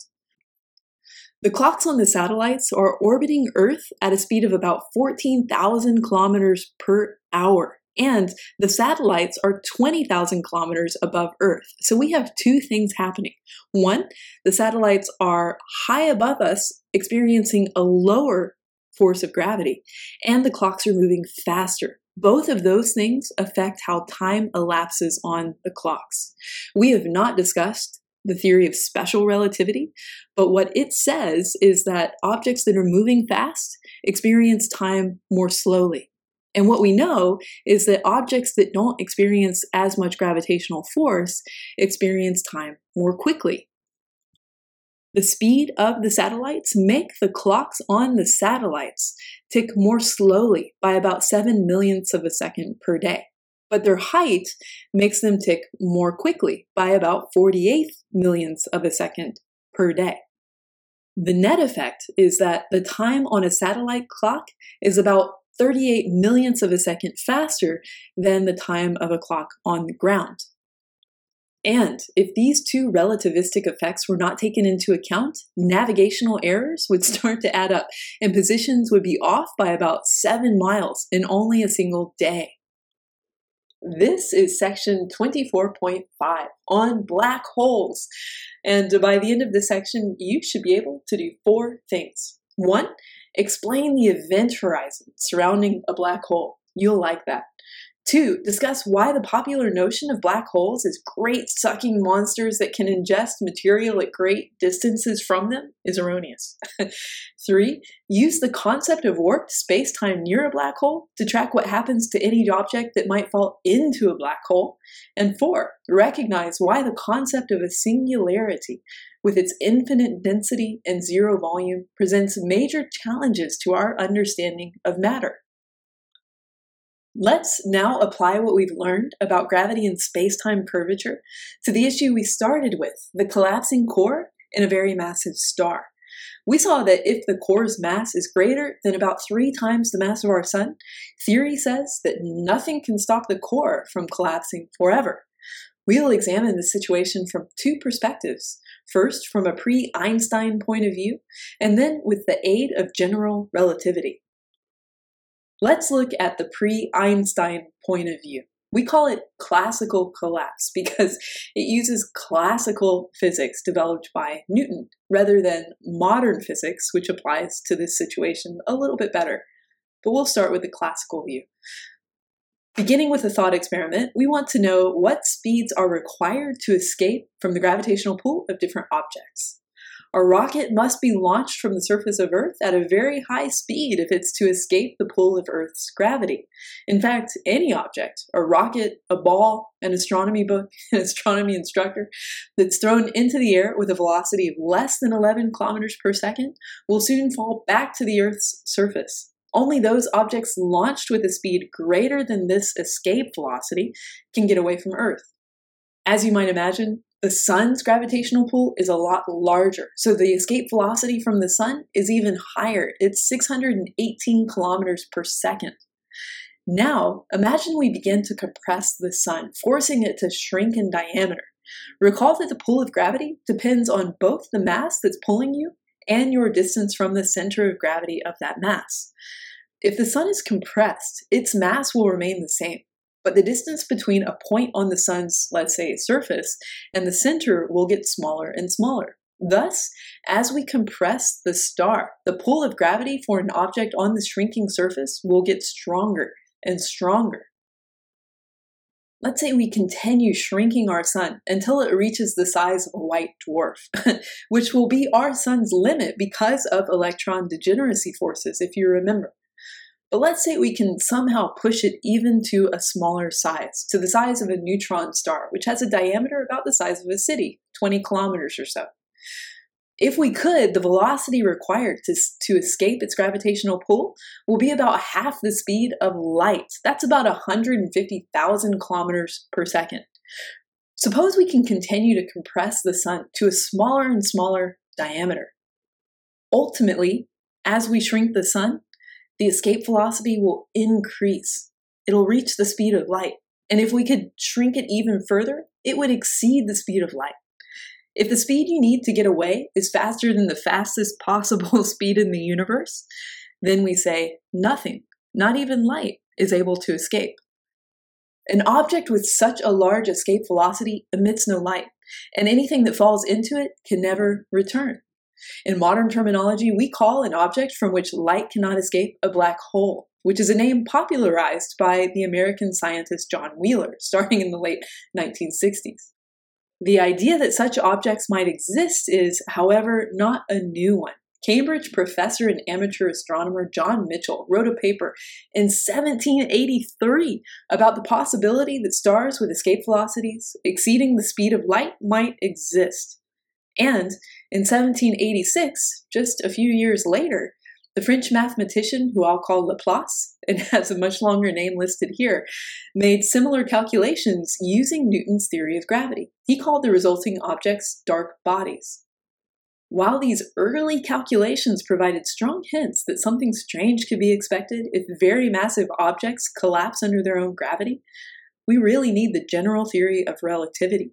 The clocks on the satellites are orbiting Earth at a speed of about 14,000 kilometers per hour and the satellites are 20,000 kilometers above Earth. So we have two things happening. One, the satellites are high above us, experiencing a lower force of gravity, and the clocks are moving faster. Both of those things affect how time elapses on the clocks. We have not discussed the theory of special relativity, but what it says is that objects that are moving fast experience time more slowly. And what we know is that objects that don't experience as much gravitational force experience time more quickly. The speed of the satellites make the clocks on the satellites tick more slowly by about 7 millionths of a second per day. But their height makes them tick more quickly by about 48 millionths of a second per day. The net effect is that the time on a satellite clock is about 38 millionths of a second faster than the time of a clock on the ground. And if these two relativistic effects were not taken into account, navigational errors would [laughs] start to add up and positions would be off by about seven miles in only a single day. This is section 24.5 on black holes. And by the end of this section, you should be able to do four things. One, Explain the event horizon surrounding a black hole. You'll like that. Two, discuss why the popular notion of black holes as great sucking monsters that can ingest material at great distances from them is erroneous. [laughs] Three, use the concept of warped space time near a black hole to track what happens to any object that might fall into a black hole. And four, recognize why the concept of a singularity with its infinite density and zero volume presents major challenges to our understanding of matter. Let's now apply what we've learned about gravity and space-time curvature to the issue we started with, the collapsing core in a very massive star. We saw that if the core's mass is greater than about three times the mass of our sun, theory says that nothing can stop the core from collapsing forever. We'll examine the situation from two perspectives. First, from a pre Einstein point of view, and then with the aid of general relativity. Let's look at the pre Einstein point of view. We call it classical collapse [laughs] because it uses classical physics developed by Newton rather than modern physics, which applies to this situation a little bit better. But we'll start with the classical view. Beginning with a thought experiment, we want to know what speeds are required to escape from the gravitational pull of different objects. A rocket must be launched from the surface of Earth at a very high speed if it's to escape the pull of Earth's gravity. In fact, any object, a rocket, a ball, an astronomy book, [laughs] an astronomy instructor, that's thrown into the air with a velocity of less than 11 kilometers per second will soon fall back to the Earth's surface. Only those objects launched with a speed greater than this escape velocity can get away from Earth. As you might imagine, the sun's gravitational pull is a lot larger, so the escape velocity from the sun is even higher. It's 618 kilometers per second. Now, imagine we begin to compress the sun, forcing it to shrink in diameter. Recall that the pull of gravity depends on both the mass that's pulling you and your distance from the center of gravity of that mass. If the sun is compressed, its mass will remain the same, but the distance between a point on the sun's, let's say, surface and the center will get smaller and smaller. Thus, as we compress the star, the pull of gravity for an object on the shrinking surface will get stronger and stronger. Let's say we continue shrinking our sun until it reaches the size of a white dwarf, [laughs] which will be our sun's limit because of electron degeneracy forces, if you remember. But let's say we can somehow push it even to a smaller size, to the size of a neutron star, which has a diameter about the size of a city, 20 kilometers or so. If we could, the velocity required to, to escape its gravitational pull will be about half the speed of light. That's about 150,000 kilometers per second. Suppose we can continue to compress the sun to a smaller and smaller diameter. Ultimately, as we shrink the sun, the escape velocity will increase. It'll reach the speed of light. And if we could shrink it even further, it would exceed the speed of light. If the speed you need to get away is faster than the fastest [laughs] possible speed in the universe, then we say nothing, not even light, is able to escape. An object with such a large escape velocity emits no light, and anything that falls into it can never return. In modern terminology, we call an object from which light cannot escape a black hole, which is a name popularized by the American scientist John Wheeler [laughs] starting in the late 1960s. The idea that such objects might exist is, however, not a new one. Cambridge professor and amateur astronomer John Michell wrote a paper in 1783 about the possibility that stars with escape velocities exceeding the speed of light might exist. And in 1786, just a few years later, the French mathematician, who I'll call Laplace, and has a much longer name listed here, made similar calculations using Newton's theory of gravity. He called the resulting objects dark bodies. While these early calculations provided strong hints that something strange could be expected if very massive objects collapse under their own gravity, we really need the general theory of relativity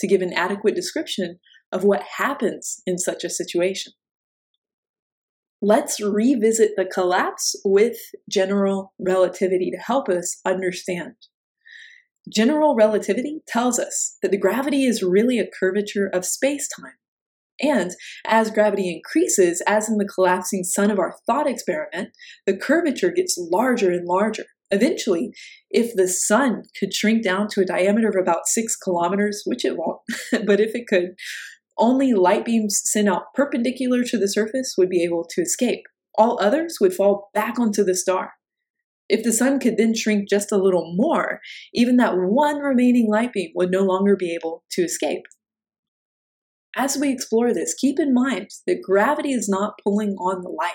to give an adequate description of what happens in such a situation let's revisit the collapse with general relativity to help us understand. General relativity tells us that the gravity is really a curvature of space-time. And as gravity increases, as in the collapsing sun of our thought experiment, the curvature gets larger and larger. Eventually, if the sun could shrink down to a diameter of about six kilometers, which it won't, [laughs] but if it could, only light beams sent out perpendicular to the surface would be able to escape. All others would fall back onto the star. If the sun could then shrink just a little more, even that one remaining light beam would no longer be able to escape. As we explore this, keep in mind that gravity is not pulling on the light.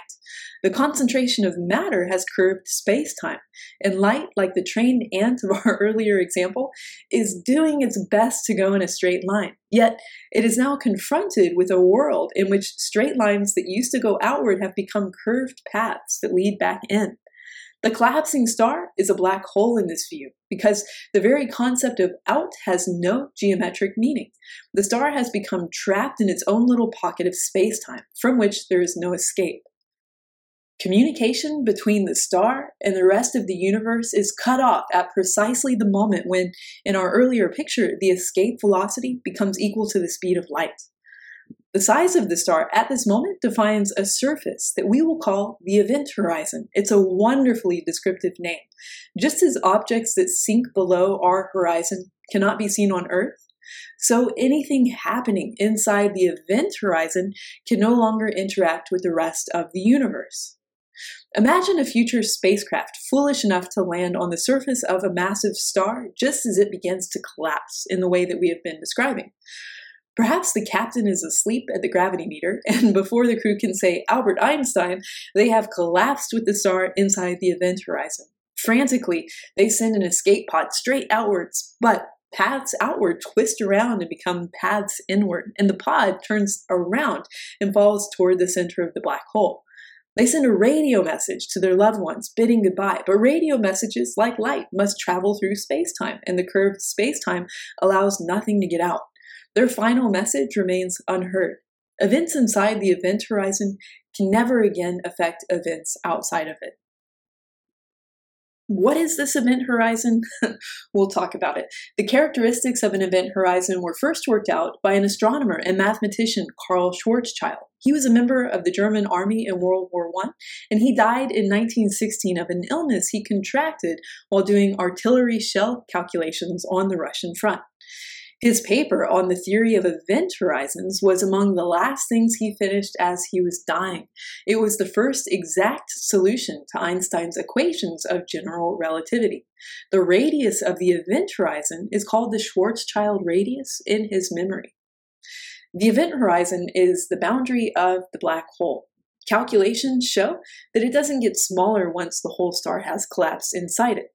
The concentration of matter has curved space-time, and light, like the trained ant [laughs] of our earlier example, is doing its best to go in a straight line. Yet, it is now confronted with a world in which straight lines that used to go outward have become curved paths that lead back in. The collapsing star is a black hole in this view because the very concept of out has no geometric meaning. The star has become trapped in its own little pocket of space-time from which there is no escape. Communication between the star and the rest of the universe is cut off at precisely the moment when, in our earlier picture, the escape velocity becomes equal to the speed of light. The size of the star at this moment defines a surface that we will call the event horizon. It's a wonderfully descriptive name. Just as objects that sink below our horizon cannot be seen on Earth, so anything happening inside the event horizon can no longer interact with the rest of the universe. Imagine a future spacecraft foolish enough to land on the surface of a massive star just as it begins to collapse in the way that we have been describing. Perhaps the captain is asleep at the gravity meter, [laughs] and before the crew can say Albert Einstein, they have collapsed with the star inside the event horizon. Frantically, they send an escape pod straight outwards, but paths outward twist around and become paths inward, and the pod turns around and falls toward the center of the black hole. They send a radio message to their loved ones, bidding goodbye. But radio messages, like light, must travel through space time, and the curved space time allows nothing to get out. Their final message remains unheard. Events inside the event horizon can never again affect events outside of it. What is this event horizon? [laughs] we'll talk about it. The characteristics of an event horizon were first worked out by an astronomer and mathematician, Karl Schwarzschild. He was a member of the German army in World War I, and he died in 1916 of an illness he contracted while doing artillery shell calculations on the Russian front. His paper on the theory of event horizons was among the last things he finished as he was dying. It was the first exact solution to Einstein's equations of general relativity. The radius of the event horizon is called the Schwarzschild radius in his memory. The event horizon is the boundary of the black hole. Calculations show that it doesn't get smaller once the whole star has collapsed inside it.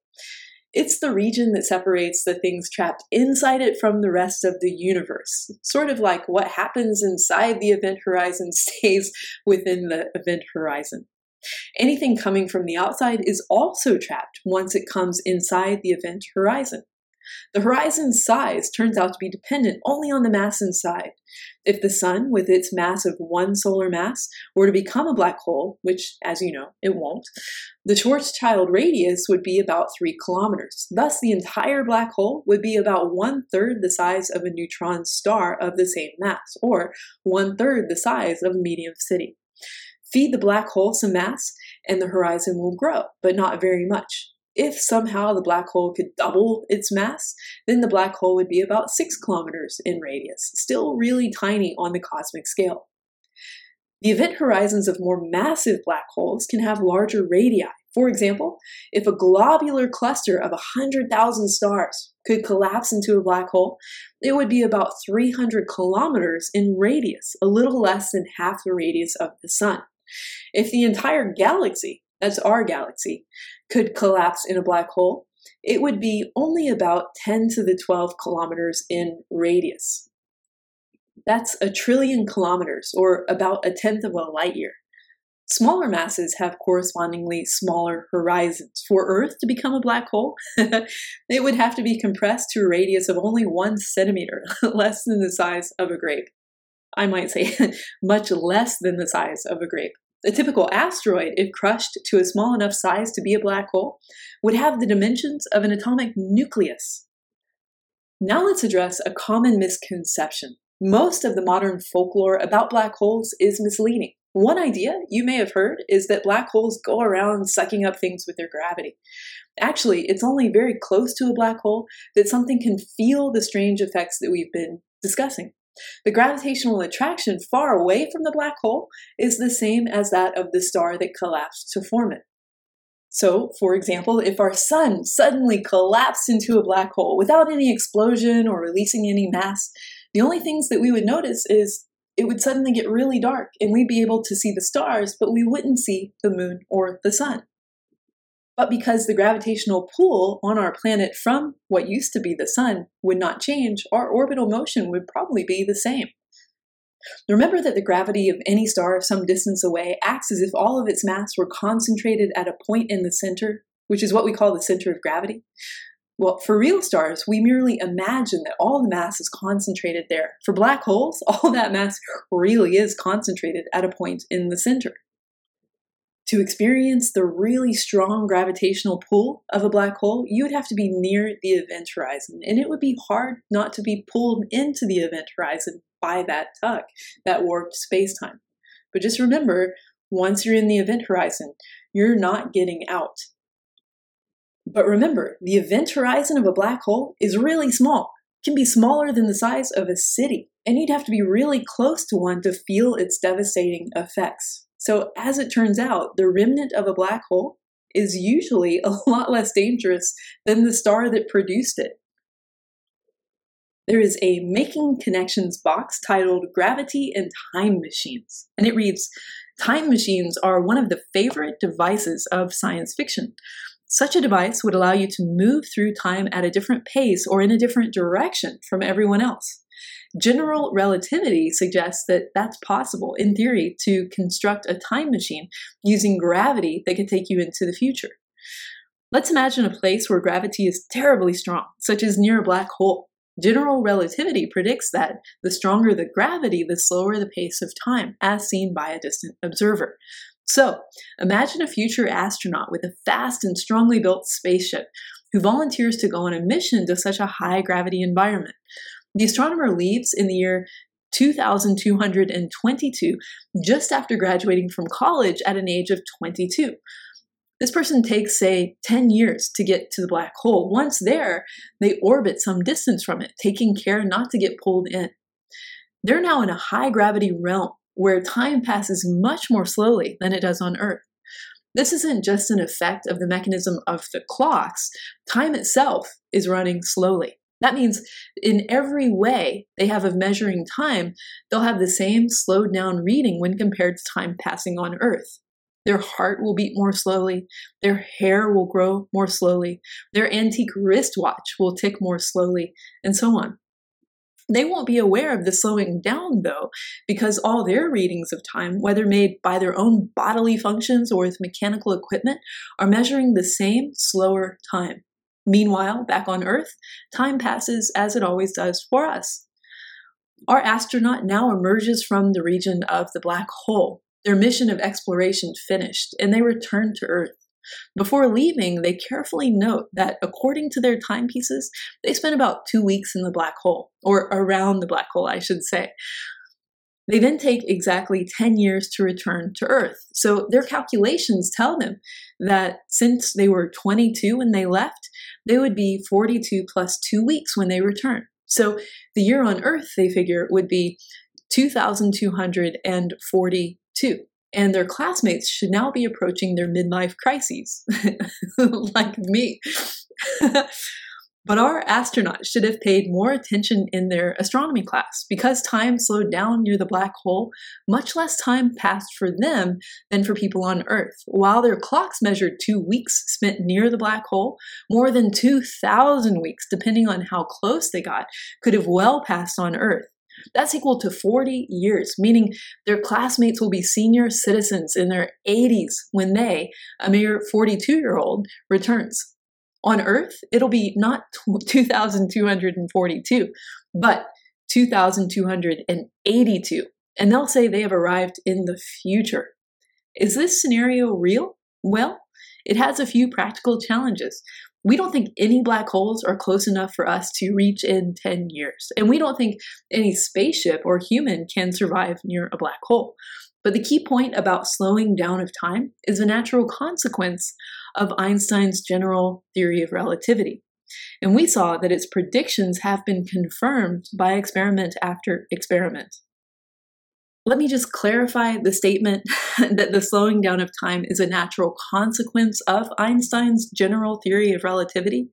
It's the region that separates the things trapped inside it from the rest of the universe. Sort of like what happens inside the event horizon [laughs] stays within the event horizon. Anything coming from the outside is also trapped once it comes inside the event horizon. The horizon's size turns out to be dependent only on the mass inside. If the sun, with its mass of one solar mass, were to become a black hole, which, as you know, it won't, the Schwarzschild radius would be about 3 kilometers. Thus, the entire black hole would be about one third the size of a neutron star of the same mass, or one third the size of a medium city. Feed the black hole some mass, and the horizon will grow, but not very much. If somehow the black hole could double its mass, then the black hole would be about 6 kilometers in radius, still really tiny on the cosmic scale. The event horizons of more massive black holes can have larger radii. For example, if a globular cluster of 100,000 stars could collapse into a black hole, it would be about 300 kilometers in radius, a little less than half the radius of the Sun. If the entire galaxy that's our galaxy, could collapse in a black hole, it would be only about 10 to the 12 kilometers in radius. That's a trillion kilometers, or about a tenth of a light year. Smaller masses have correspondingly smaller horizons. For Earth to become a black hole, [laughs] it would have to be compressed to a radius of only one centimeter, [laughs] less than the size of a grape. I might say [laughs] much less than the size of a grape. A typical asteroid, if crushed to a small enough size to be a black hole, would have the dimensions of an atomic nucleus. Now let's address a common misconception. Most of the modern folklore about black holes is misleading. One idea you may have heard is that black holes go around sucking up things with their gravity. Actually, it's only very close to a black hole that something can feel the strange effects that we've been discussing. The gravitational attraction far away from the black hole is the same as that of the star that collapsed to form it. So, for example, if our sun suddenly collapsed into a black hole without any explosion or releasing any mass, The only things that we would notice is it would suddenly get really dark and we'd be able to see the stars, but we wouldn't see the moon or the sun. But because the gravitational pull on our planet from what used to be the sun would not change, our orbital motion would probably be the same. Remember that the gravity of any star some distance away acts as if all of its mass were concentrated at a point in the center, which is what we call the center of gravity. Well, for real stars, we merely imagine that all the mass is concentrated there. For black holes, [laughs] all that mass really is concentrated at a point in the center. To experience the really strong gravitational pull of a black hole, you would have to be near the event horizon, and it would be hard not to be pulled into the event horizon by that tug, that warped spacetime. But just remember, once you're in the event horizon, you're not getting out. But remember, the event horizon of a black hole is really small. Can be smaller than the size of a city, and you'd have to be really close to one to feel its devastating effects. So, as it turns out, the remnant of a black hole is usually a [laughs] lot less dangerous than the star that produced it. There is a Making Connections box titled Gravity and Time Machines, and it reads Time machines are one of the favorite devices of science fiction. Such a device would allow you to move through time at a different pace or in a different direction from everyone else. General relativity suggests that that's possible, in theory, to construct a time machine using gravity that could take you into the future. Let's imagine a place where gravity is terribly strong, such as near a black hole. General relativity predicts that the stronger the gravity, the slower the pace of time, as seen by a distant observer. So, imagine a future astronaut with a fast and strongly built spaceship who volunteers to go on a mission to such a high gravity environment. The astronomer leaves in the year 2222, just after graduating from college at an age of 22. This person takes, say, 10 years to get to the black hole. Once there, they orbit some distance from it, taking care not to get pulled in. They're now in a high gravity realm where time passes much more slowly than it does on Earth. This isn't just an effect of the mechanism of the clocks, time itself is running slowly. That means in every way they have of measuring time, they'll have the same slowed down reading when compared to time passing on Earth. Their heart will beat more slowly, their hair will grow more slowly, their antique wristwatch will tick more slowly, and so on. They won't be aware of the slowing down, though, because all their readings of time, whether made by their own bodily functions or with mechanical equipment, are measuring the same slower time. Meanwhile, back on Earth, time passes as it always does for us. Our astronaut now emerges from the region of the black hole, their mission of exploration finished, and they return to Earth. Before leaving, they carefully note that according to their timepieces, they spent about two weeks in the black hole, or around the black hole, I should say. They then take exactly 10 years to return to Earth. So their calculations tell them that since they were 22 when they left, they would be 42 plus two weeks when they return. So the year on Earth, they figure, would be 2,242 and their classmates should now be approaching their midlife crises, [laughs] like me. [laughs] but our astronauts should have paid more attention in their astronomy class. Because time slowed down near the black hole, much less time passed for them than for people on Earth. While their clocks measured two weeks spent near the black hole, more than 2,000 weeks, depending on how close they got, could have well passed on Earth. That's equal to 40 years, meaning their classmates will be senior citizens in their 80s when they, a mere 42 year old, returns. On Earth, it'll be not [laughs] 2,242, but 2,282. And they'll say they have arrived in the future. Is this scenario real? Well, it has a few practical challenges. We don't think any black holes are close enough for us to reach in 10 years. And we don't think any spaceship or human can survive near a black hole. But the key point about slowing down of time is a natural consequence of Einstein's general theory of relativity. And we saw that its predictions have been confirmed by experiment after experiment. Let me just clarify the statement [laughs] that the slowing down of time is a natural consequence of Einstein's general theory of relativity.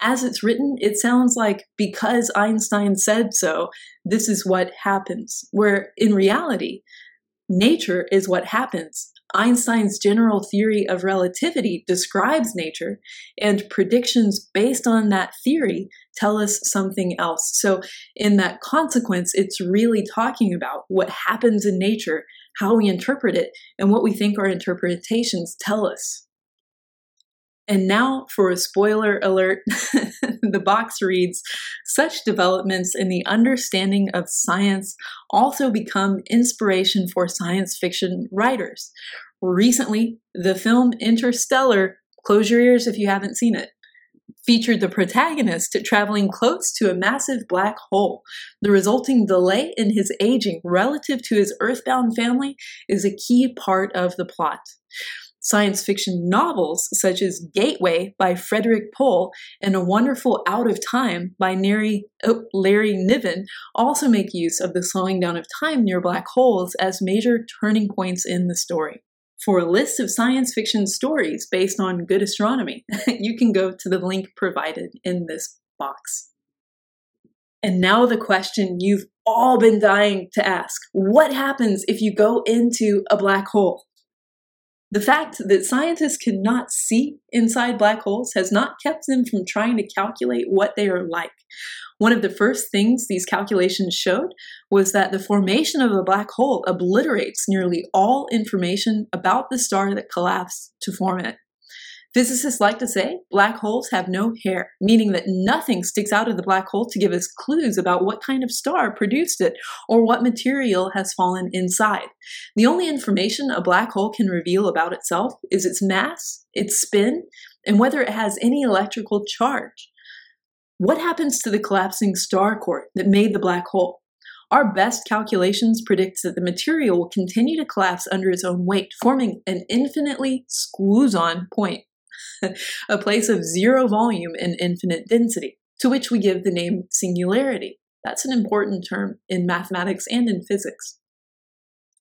as it's written, it sounds like because Einstein said so, this is what happens. Where in reality, nature is what happens. Einstein's general theory of relativity describes nature, and predictions based on that theory tell us something else. So, in that consequence, it's really talking about what happens in nature, how we interpret it, and what we think our interpretations tell us. And now for a spoiler alert [laughs] the box reads Such developments in the understanding of science also become inspiration for science fiction writers. Recently, the film Interstellar, close your ears if you haven't seen it, featured the protagonist traveling close to a massive black hole. The resulting delay in his aging relative to his earthbound family is a key part of the plot. Science fiction novels such as Gateway by Frederik Pohl and A Wonderful Out of Time by Larry, oh, Larry Niven also make use of the slowing down of time near black holes as major turning points in the story. For a list of science fiction stories based on good astronomy, [laughs] you can go to the link provided in this box. And now the question you've all been dying to ask what happens if you go into a black hole? The fact that scientists cannot see inside black holes has not kept them from trying to calculate what they are like. One of the first things these calculations showed was that the formation of a black hole obliterates nearly all information about the star that collapsed to form it. Physicists like to say black holes have no hair, meaning that nothing sticks out of the black hole to give us clues about what kind of star produced it or what material has fallen inside. The only information a black hole can reveal about itself is its mass, its spin, and whether it has any electrical charge. What happens to the collapsing star core that made the black hole? Our best calculations predict that the material will continue to collapse under its own weight, forming an infinitely squoze-on point. [laughs] a place of zero volume and infinite density, to which we give the name singularity. That's an important term in mathematics and in physics.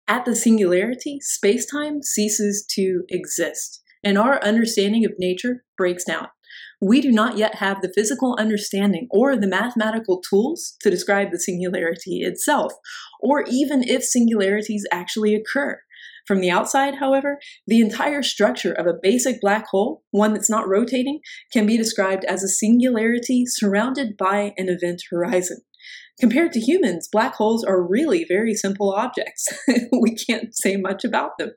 At the singularity, space time ceases to exist, and our understanding of nature breaks down. We do not yet have the physical understanding or the mathematical tools to describe the singularity itself, or even if singularities actually occur. From the outside, however, the entire structure of a basic black hole, one that's not rotating, can be described as a singularity surrounded by an event horizon. Compared to humans, black holes are really very simple objects. [laughs] we can't say much about them.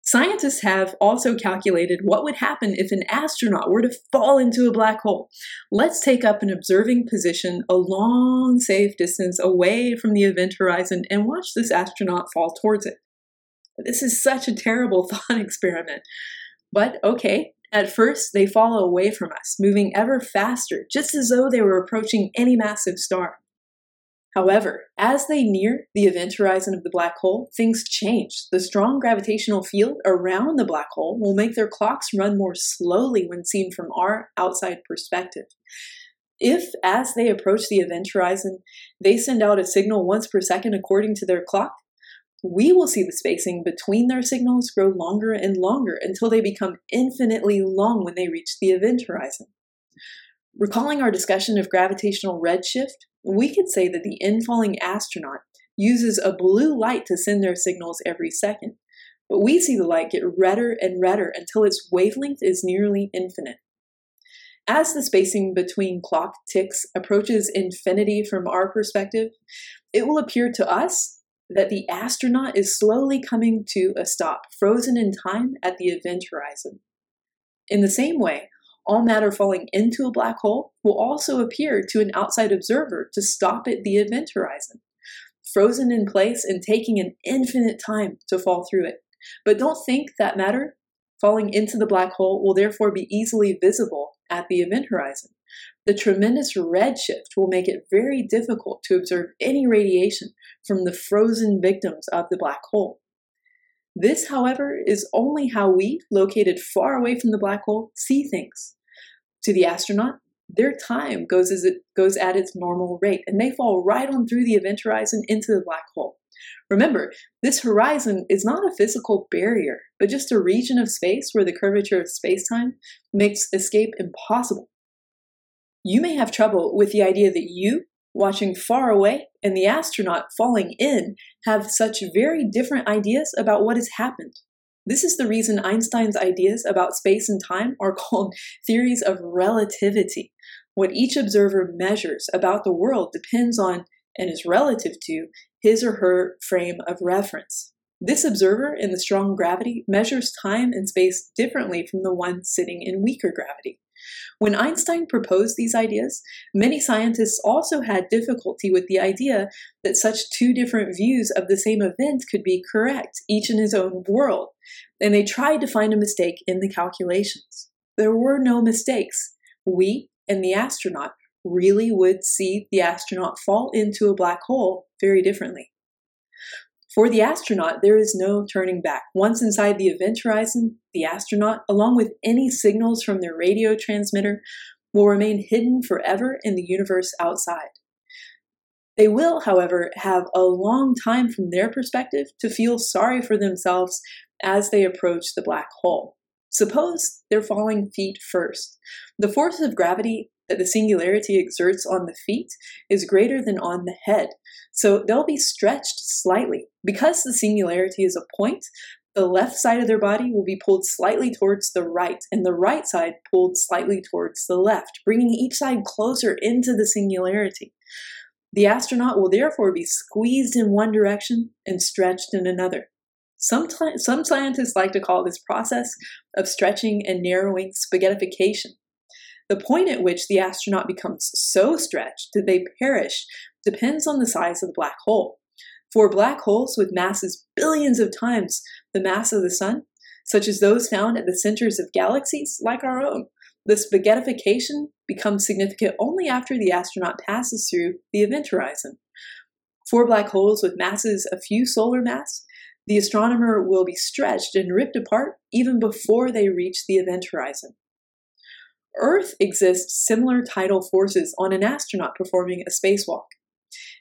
Scientists have also calculated what would happen if an astronaut were to fall into a black hole. Let's take up an observing position a long, safe distance away from the event horizon and watch this astronaut fall towards it. This is such a terrible [laughs] thought experiment. But okay, at first they follow away from us, moving ever faster, just as though they were approaching any massive star. However, as they near the event horizon of the black hole, things change. The strong gravitational field around the black hole will make their clocks run more slowly when seen from our outside perspective. If, as they approach the event horizon, they send out a signal once per second according to their clock, we will see the spacing between their signals grow longer and longer until they become infinitely long when they reach the event horizon. Recalling our discussion of gravitational redshift, we could say that the infalling astronaut uses a blue light to send their signals every second, but we see the light get redder and redder until its wavelength is nearly infinite. As the spacing between clock ticks approaches infinity from our perspective, it will appear to us that the astronaut is slowly coming to a stop, frozen in time at the event horizon. In the same way, all matter falling into a black hole will also appear to an outside observer to stop at the event horizon, frozen in place and taking an infinite time to fall through it. But don't think that matter falling into the black hole will therefore be easily visible at the event horizon. The tremendous redshift will make it very difficult to observe any radiation from the frozen victims of the black hole. This, however, is only how we, located far away from the black hole, see things. To the astronaut, their time goes as it goes at its normal rate, and they fall right on through the event horizon into the black hole. Remember, this horizon is not a physical barrier, but just a region of space where the curvature of spacetime makes escape impossible. You may have trouble with the idea that you, watching far away, and the astronaut falling in have such very different ideas about what has happened. This is the reason Einstein's ideas about space and time are [laughs] called theories of relativity. What each observer measures about the world depends on and is relative to his or her frame of reference. This observer in the strong gravity measures time and space differently from the one sitting in weaker gravity. When Einstein proposed these ideas, many scientists also had difficulty with the idea that such two different views of the same event could be correct, each in his own world, and they tried to find a mistake in the calculations. There were no mistakes. We and the astronaut really would see the astronaut fall into a black hole very differently. For the astronaut, there is no turning back. Once inside the event horizon, the astronaut, along with any signals from their radio transmitter, will remain hidden forever in the universe outside. They will, however, have a long time from their perspective to feel sorry for themselves as they approach the black hole. Suppose they're falling feet first. The force of gravity that the singularity exerts on the feet is greater than on the head. So they'll be stretched slightly. Because the singularity is a point, the left side of their body will be pulled slightly towards the right, and the right side pulled slightly towards the left, bringing each side closer into the singularity. The astronaut will therefore be squeezed in one direction and stretched in another. Some, t- some scientists like to call this process of stretching and narrowing spaghettification. The point at which the astronaut becomes so stretched that they perish depends on the size of the black hole. For black holes with masses billions of times the mass of the Sun, such as those found at the centers of galaxies like our own, the spaghettification becomes significant only after the astronaut passes through the event horizon. For black holes with masses a few solar mass, the astronomer will be stretched and ripped apart even before they reach the event horizon. Earth exists similar tidal forces on an astronaut performing a spacewalk.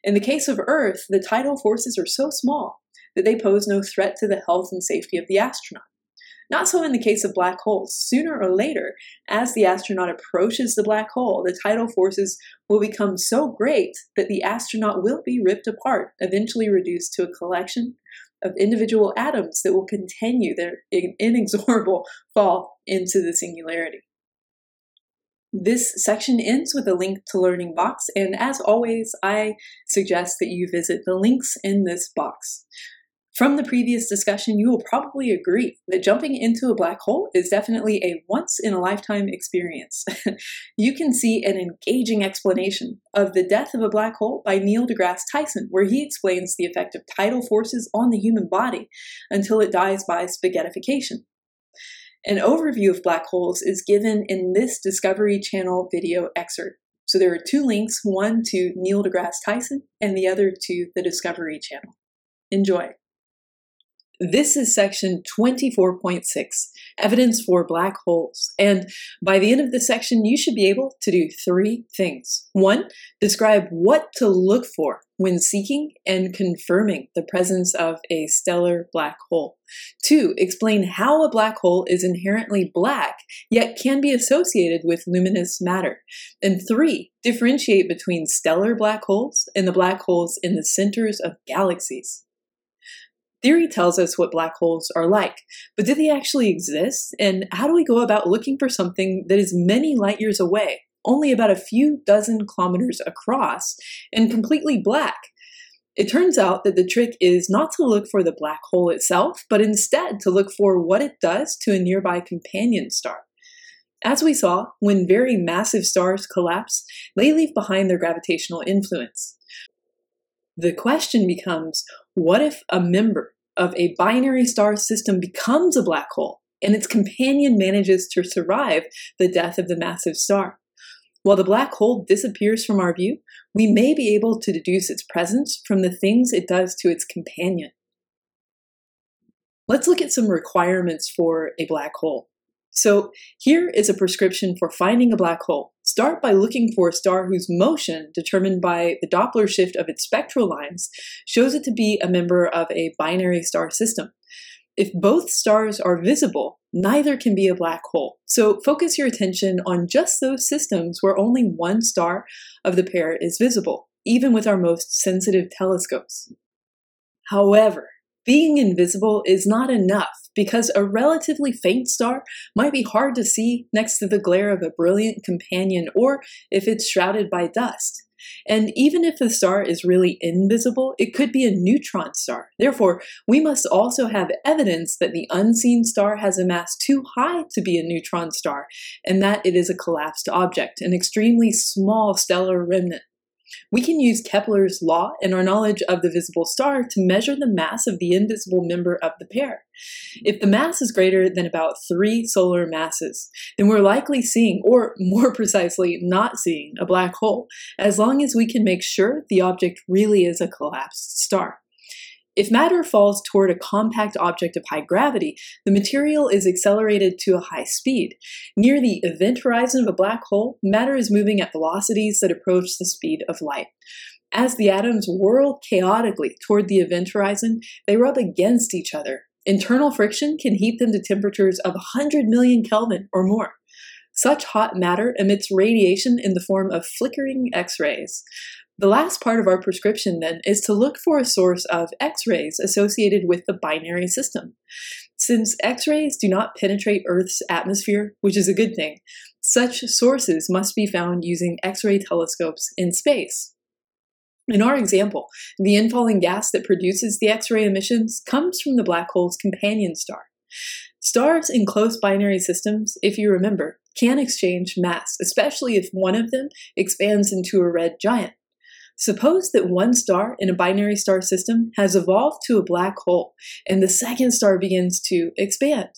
In the case of Earth, the tidal forces are so small that they pose no threat to the health and safety of the astronaut. Not so in the case of black holes. Sooner or later, as the astronaut approaches the black hole, the tidal forces will become so great that the astronaut will be ripped apart, eventually reduced to a collection of individual atoms that will continue their inexorable [laughs] fall into the singularity. This section ends with a link to Learning Box, and as always, I suggest that you visit the links in this box. From the previous discussion, you will probably agree that jumping into a black hole is definitely a once in a lifetime experience. [laughs] you can see an engaging explanation of The Death of a Black Hole by Neil deGrasse Tyson, where he explains the effect of tidal forces on the human body until it dies by spaghettification. An overview of black holes is given in this Discovery Channel video excerpt. So there are two links, one to Neil deGrasse Tyson and the other to the Discovery Channel. Enjoy. This is section 24.6, evidence for black holes. And by the end of this section, you should be able to do three things. One, describe what to look for when seeking and confirming the presence of a stellar black hole. Two, explain how a black hole is inherently black, yet can be associated with luminous matter. And three, differentiate between stellar black holes and the black holes in the centers of galaxies. Theory tells us what black holes are like, but do they actually exist? And how do we go about looking for something that is many light years away, only about a few dozen kilometers across, and completely black? It turns out that the trick is not to look for the black hole itself, but instead to look for what it does to a nearby companion star. As we saw, when very massive stars collapse, they leave behind their gravitational influence. The question becomes what if a member of a binary star system becomes a black hole and its companion manages to survive the death of the massive star? While the black hole disappears from our view, we may be able to deduce its presence from the things it does to its companion. Let's look at some requirements for a black hole. So here is a prescription for finding a black hole. Start by looking for a star whose motion, determined by the Doppler shift of its spectral lines, shows it to be a member of a binary star system. if both stars are visible, neither can be a black hole. So focus your attention on just those systems where only one star of the pair is visible, even with our most sensitive telescopes. However, being invisible is not enough because a relatively faint star might be hard to see next to the glare of a brilliant companion or if it's shrouded by dust. And even if the star is really invisible, it could be a neutron star. Therefore, we must also have evidence that the unseen star has a mass too high to be a neutron star, and that it is a collapsed object, an extremely small stellar remnant. We can use Kepler's law and our knowledge of the visible star to measure the mass of the invisible member of the pair. If the mass is greater than about three solar masses, then we're likely seeing, or [laughs] more precisely, not seeing, a black hole, as long as we can make sure the object really is a collapsed star. If matter falls toward a compact object of high gravity, the material is accelerated to a high speed. Near the event horizon of a black hole, matter is moving at velocities that approach the speed of light. As the atoms whirl chaotically toward the event horizon, they rub against each other. Internal friction can heat them to temperatures of 100 million Kelvin or more. Such hot matter emits radiation in the form of flickering X rays. The last part of our prescription then is to look for a source of X-rays associated with the binary system. Since X-rays do not penetrate Earth's atmosphere, which is a good thing, such sources must be found using X-ray telescopes in space. In our example, the infalling gas that produces the X-ray emissions comes from the black hole's companion star. Stars in close binary systems, if you remember, can exchange mass, especially if one of them expands into a red giant. Suppose that one star in a binary star system has evolved to a black hole, and the second star begins to expand.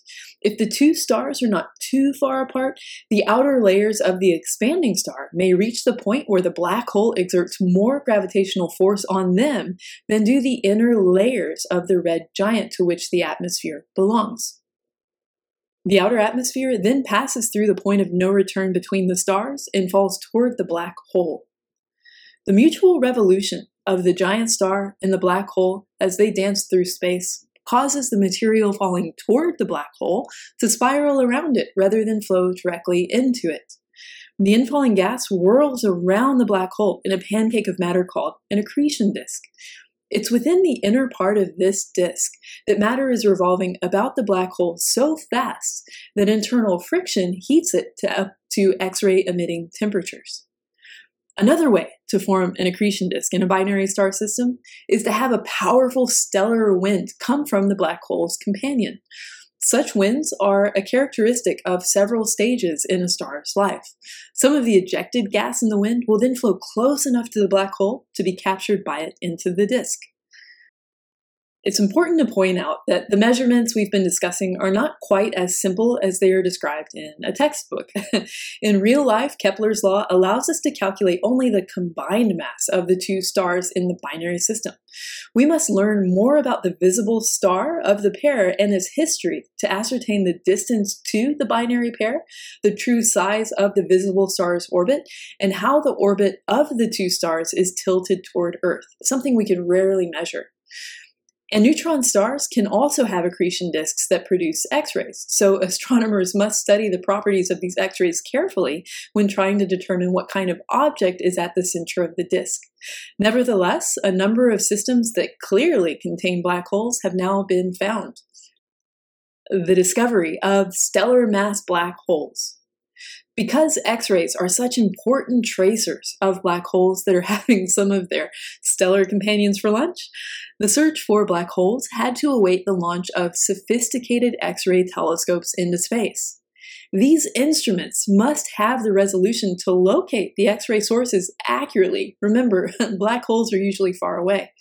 If the two stars are not too far apart, the outer layers of the expanding star may reach the point where the black hole exerts more gravitational force on them than do the inner layers of the red giant to which the atmosphere belongs. The outer atmosphere then passes through the point of no return between the stars and falls toward the black hole. The mutual revolution of the giant star and the black hole as they dance through space causes the material falling toward the black hole to spiral around it rather than flow directly into it. The infalling gas whirls around the black hole in a pancake of matter called an accretion disk. It's within the inner part of this disk that matter is revolving about the black hole so fast that internal friction heats it to up to X-ray emitting temperatures. Another way to form an accretion disk in a binary star system is to have a powerful stellar wind come from the black hole's companion. Such winds are a characteristic of several stages in a star's life. Some of the ejected gas in the wind will then flow close enough to the black hole to be captured by it into the disk. It's important to point out that the measurements we've been discussing are not quite as simple as they are described in a textbook. [laughs] in real life, Kepler's law allows us to calculate only the combined mass of the two stars in the binary system. We must learn more about the visible star of the pair and its history to ascertain the distance to the binary pair, the true size of the visible star's orbit, and how the orbit of the two stars is tilted toward Earth, something we can rarely measure. And neutron stars can also have accretion disks that produce X rays, so [laughs] astronomers must study the properties of these X rays carefully when trying to determine what kind of object is at the center of the disk. Nevertheless, a number of systems that clearly contain black holes have now been found. The discovery of stellar mass black holes. Because X rays are such important tracers of black holes that are [laughs] having some of their stellar companions for lunch, the search for black holes had to await the launch of sophisticated X ray telescopes into space. These instruments must have the resolution to locate the X ray sources accurately. Remember, [laughs] black holes are usually far away.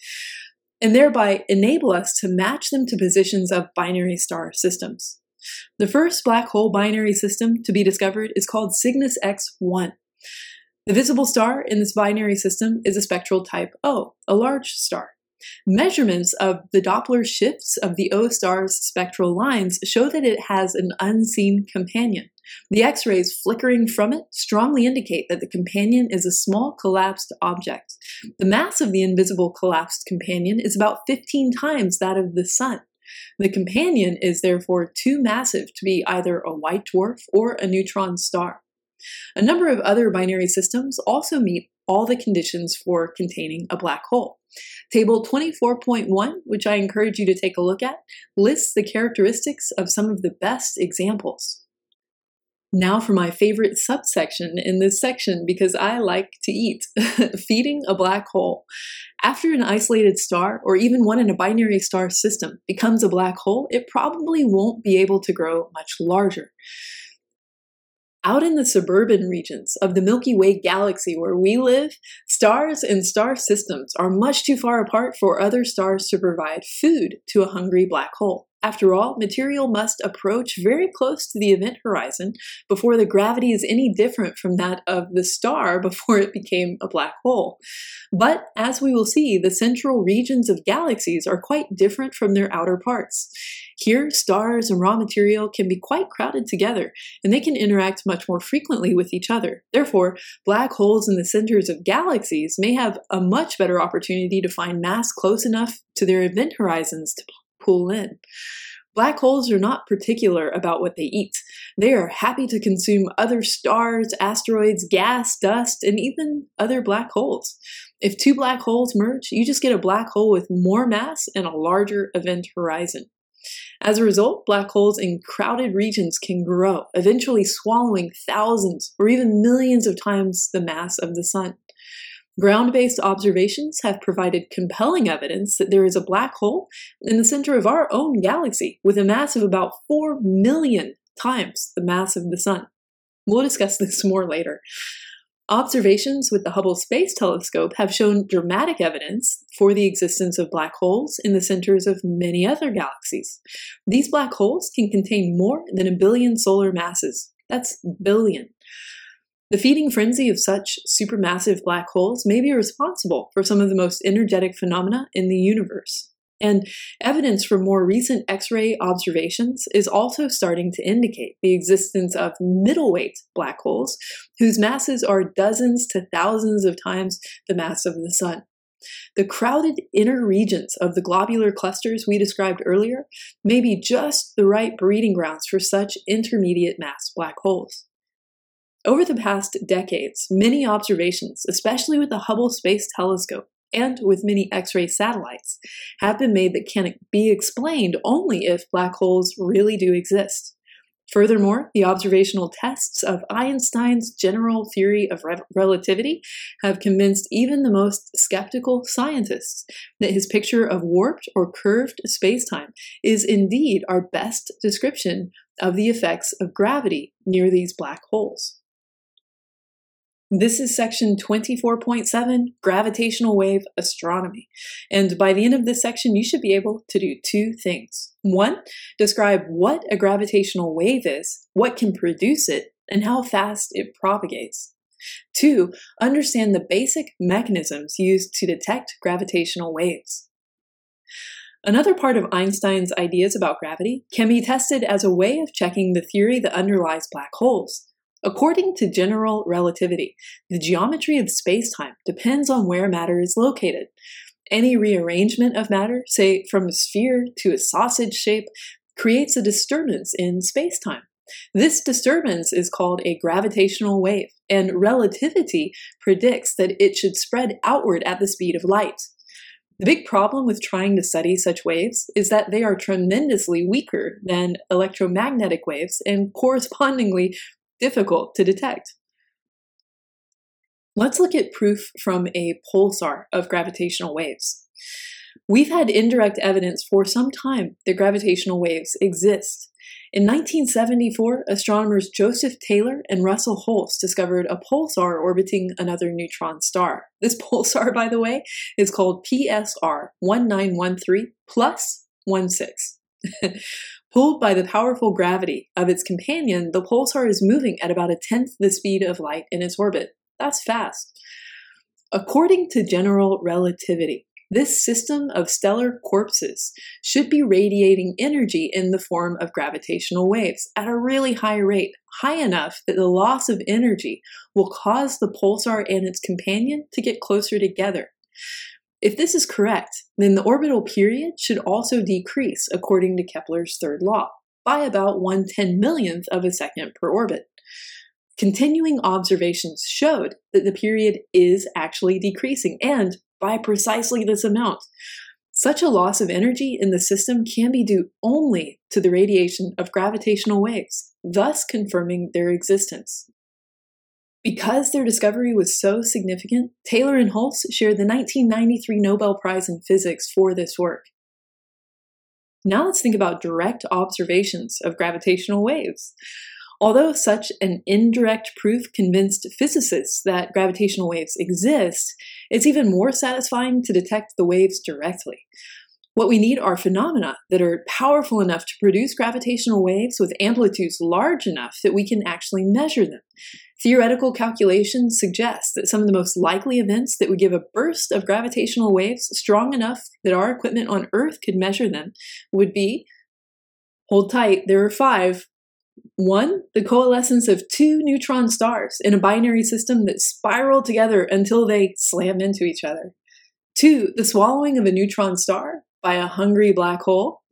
And thereby enable us to match them to positions of binary star systems. The first black hole binary system to be discovered is called Cygnus X1. The visible star in this binary system is a spectral type O, a large star. Measurements of the Doppler shifts of the O star's spectral lines show that it has an unseen companion. The X rays flickering from it strongly indicate that the companion is a small collapsed object. The mass of the invisible collapsed companion is about 15 times that of the Sun. The companion is therefore too massive to be either a white dwarf or a neutron star. A number of other binary systems also meet all the conditions for containing a black hole. Table 24.1, which I encourage you to take a look at, lists the characteristics of some of the best examples. Now for my favorite subsection in this section because I like to eat [laughs] feeding a black hole. After an isolated star, or even one in a binary star system, becomes a black hole, it probably won't be able to grow much larger. Out in the suburban regions of the Milky Way galaxy where we live, stars and star systems are much too far apart for other stars to provide food to a hungry black hole. After all, material must approach very close to the event horizon before the gravity is any different from that of the star [laughs] before it became a black hole. But as we will see, the central regions of galaxies are quite different from their outer parts. Here, stars and raw material can be quite crowded together, and they can interact much more frequently with each other. Therefore, black holes in the centers of galaxies may have a much better opportunity to find mass close enough to their event horizons to pull in. Black holes are not particular about what they eat. They are happy to consume other stars, asteroids, gas, dust, and even other black holes. If two black holes merge, you just get a black hole with more mass and a larger event horizon. As a result, black holes in crowded regions can grow, eventually swallowing thousands or even millions of times the mass of the Sun. Ground based observations have provided compelling evidence that there is a black hole in the center of our own galaxy with a mass of about 4 million times the mass of the Sun. We'll discuss this [laughs] more later. Observations with the Hubble Space Telescope have shown dramatic evidence for the existence of black holes in the centers of many other galaxies. These black holes can contain more than a billion solar masses. That's billion. The feeding frenzy of such supermassive black holes may be responsible for some of the most energetic phenomena in the universe. And evidence from more recent X ray observations is also starting to indicate the existence of middleweight black holes, whose masses are dozens to thousands of times the mass of the Sun. The crowded inner regions of the globular clusters we described earlier may be just the right breeding grounds for such intermediate mass black holes. Over the past decades, many observations, especially with the Hubble Space Telescope and with many X ray satellites, have been made that can be explained only if black holes really do exist. Furthermore, the observational tests of Einstein's general theory of re- relativity have convinced even the most skeptical scientists that his picture of warped or curved spacetime is indeed our best description of the effects of gravity near these black holes. This is section 24.7, gravitational wave astronomy. And by the end of this section, you should be able to do two things. One, describe what a gravitational wave is, what can produce it, and how fast it propagates. Two, understand the basic mechanisms used to detect gravitational waves. Another part of Einstein's ideas about gravity can be tested as a way of checking the theory that underlies black holes. According to general relativity, the geometry of spacetime depends on where matter is located. Any rearrangement of matter, say from a sphere to a sausage shape, creates a disturbance in spacetime. This disturbance is called a gravitational wave, and relativity predicts that it should spread outward at the speed of light. The big problem with trying to study such waves is that they are tremendously weaker than electromagnetic waves and correspondingly difficult to detect. Let's look at proof from a pulsar of gravitational waves. We've had indirect evidence for some time that gravitational waves exist. In 1974, astronomers Joseph Taylor and Russell Hulse discovered a pulsar orbiting another neutron star. This [laughs] pulsar, by the way, is called PSR 1913 plus 16. [laughs] Pulled by the powerful gravity of its companion, the pulsar is moving at about a tenth the speed of light in its orbit. That's fast. According to general relativity, this system of stellar corpses should be radiating energy in the form of gravitational waves at a really high rate, high enough that the loss of energy will cause the pulsar and its companion to get closer together. If this is correct, then the orbital period should also decrease according to Kepler's third law by about one ten millionth of a second per orbit. Continuing observations showed that the period is actually decreasing, and by precisely this amount. Such a loss of energy in the system can be due only to the radiation of gravitational waves, thus confirming their existence. Because their discovery was so significant, Taylor and Hulse shared the 1993 Nobel Prize in Physics for this work. Now let's think about direct observations of gravitational waves. Although such an indirect proof convinced physicists that gravitational waves exist, it's even more satisfying to detect the waves directly. What we need are phenomena that are powerful enough to produce gravitational waves with amplitudes large enough that we can actually measure them. Theoretical calculations suggest that some of the most likely events that would give a burst of gravitational waves strong enough that our equipment on Earth could measure them would be hold tight, there are five one, the coalescence of two neutron stars in a binary system that spiral together until they slam into each other. Two, the swallowing of a neutron star by a hungry black hole.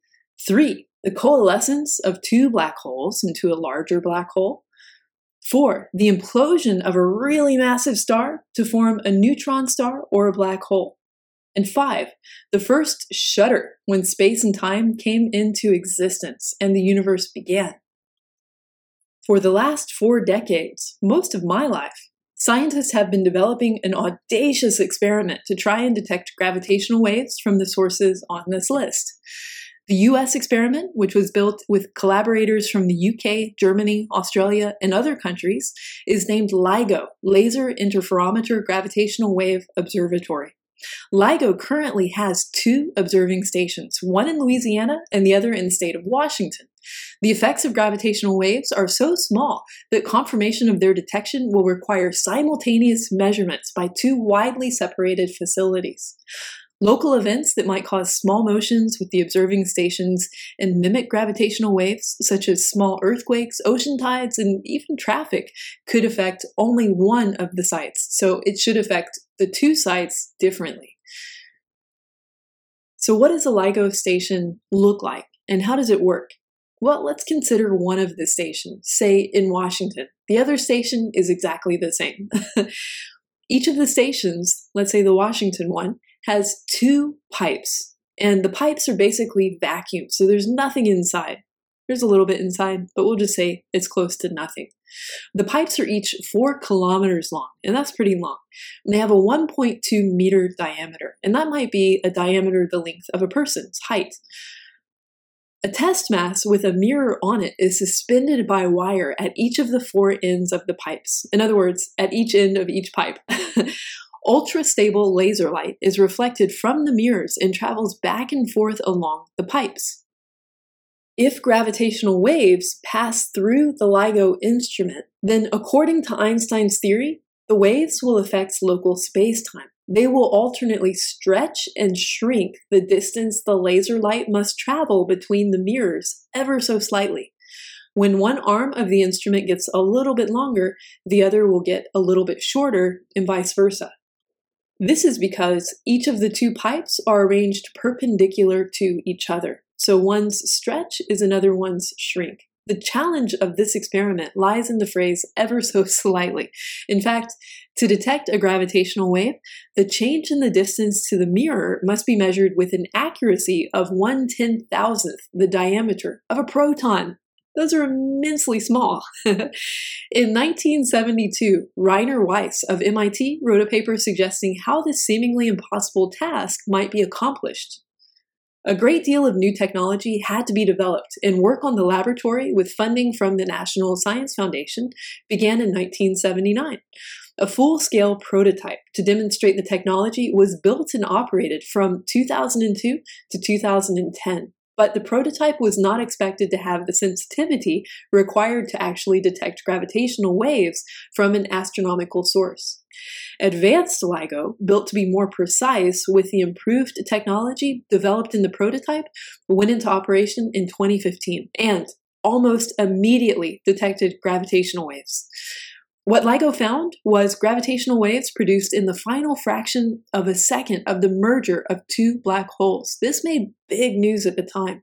Three, the coalescence of two black holes into a larger black hole. Four, the implosion of a really massive star to form a neutron star or a black hole. And five, the first shudder when space and time came into existence and the universe began. For the last four decades, most of my life, scientists have been developing an audacious experiment to try and detect gravitational waves from the sources on this list. The US experiment, which was built with collaborators from the UK, Germany, Australia, and other countries, is named LIGO, Laser Interferometer Gravitational Wave Observatory. LIGO currently has two observing stations, one in Louisiana and the other in the state of Washington. The effects of gravitational waves are so small that confirmation of their detection will require simultaneous measurements by two widely separated facilities. Local events that might cause small motions with the observing stations and mimic gravitational waves, such as small earthquakes, ocean tides, and even traffic, could affect only one of the sites. So it should affect the two sites differently. So, what does a LIGO station look like, and how does it work? Well, let's consider one of the stations, say in Washington. The other station is exactly the same. [laughs] Each of the stations, let's say the Washington one, has two pipes, and the pipes are basically vacuum, so there's nothing inside. There's a little bit inside, but we'll just say it's close to nothing. The pipes are each four kilometers long, and that's pretty long. And they have a 1.2 meter diameter, and that might be a diameter the length of a person's height. A test mass with a mirror on it is suspended by wire at each of the four ends of the pipes. In other words, at each end of each pipe. [laughs] Ultra stable laser light is reflected from the mirrors and travels back and forth along the pipes. If gravitational waves pass through the LIGO instrument, then according to Einstein's theory, the waves will affect local spacetime. They will alternately stretch and shrink the distance the laser light must travel between the mirrors ever so slightly. When one arm of the instrument gets a little bit longer, the other will get a little bit shorter, and vice versa. This is because each of the two pipes are arranged perpendicular to each other, so one's stretch is another one's shrink. The challenge of this experiment lies in the phrase ever so [laughs] slightly. In fact, to detect a gravitational wave, the change in the distance to the mirror must be measured with an accuracy of 1 ten thousandth the diameter of a proton. Those are immensely small. [laughs] in 1972, Rainer Weiss of MIT wrote a paper suggesting how this seemingly impossible task might be accomplished. A great deal of new technology had to be developed, and work on the laboratory with funding from the National Science Foundation began in 1979. A full scale prototype to demonstrate the technology was built and operated from 2002 to 2010. But the prototype was not expected to have the sensitivity required to actually detect gravitational waves from an astronomical source. Advanced LIGO, built to be more precise with the improved technology developed in the prototype, went into operation in 2015 and almost immediately detected gravitational waves. What LIGO found was gravitational waves produced in the final fraction of a second of the merger of two black holes. This made big news at the time.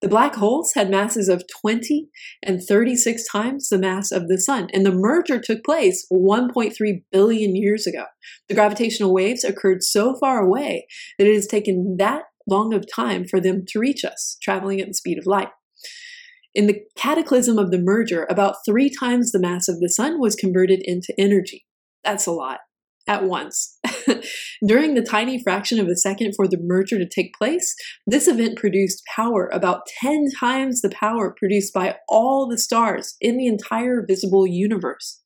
The black holes had masses of 20 and 36 times the mass of the sun, and the merger took place 1.3 billion years ago. The gravitational waves occurred so far away that it has taken that long of time for them to reach us, traveling at the speed of light. In the cataclysm of the merger, about three times the mass of the sun was converted into energy. That's a lot at once. [laughs] During the tiny fraction of a second for the merger to take place, this event produced power about 10 times the power produced by all the stars in the entire visible universe.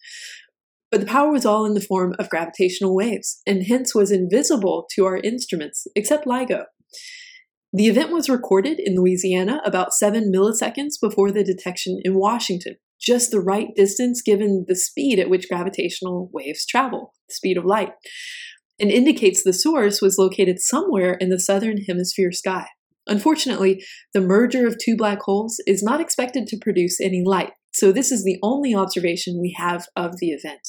But the power was all in the form of gravitational waves, and hence was invisible to our instruments, except LIGO. The event was recorded in Louisiana about 7 milliseconds before the detection in Washington, just the right distance given the speed at which gravitational waves travel, the speed of light, and indicates the source was located somewhere in the southern hemisphere sky. Unfortunately, the merger of two black holes is not expected to produce any light, so this is the only observation we have of the event.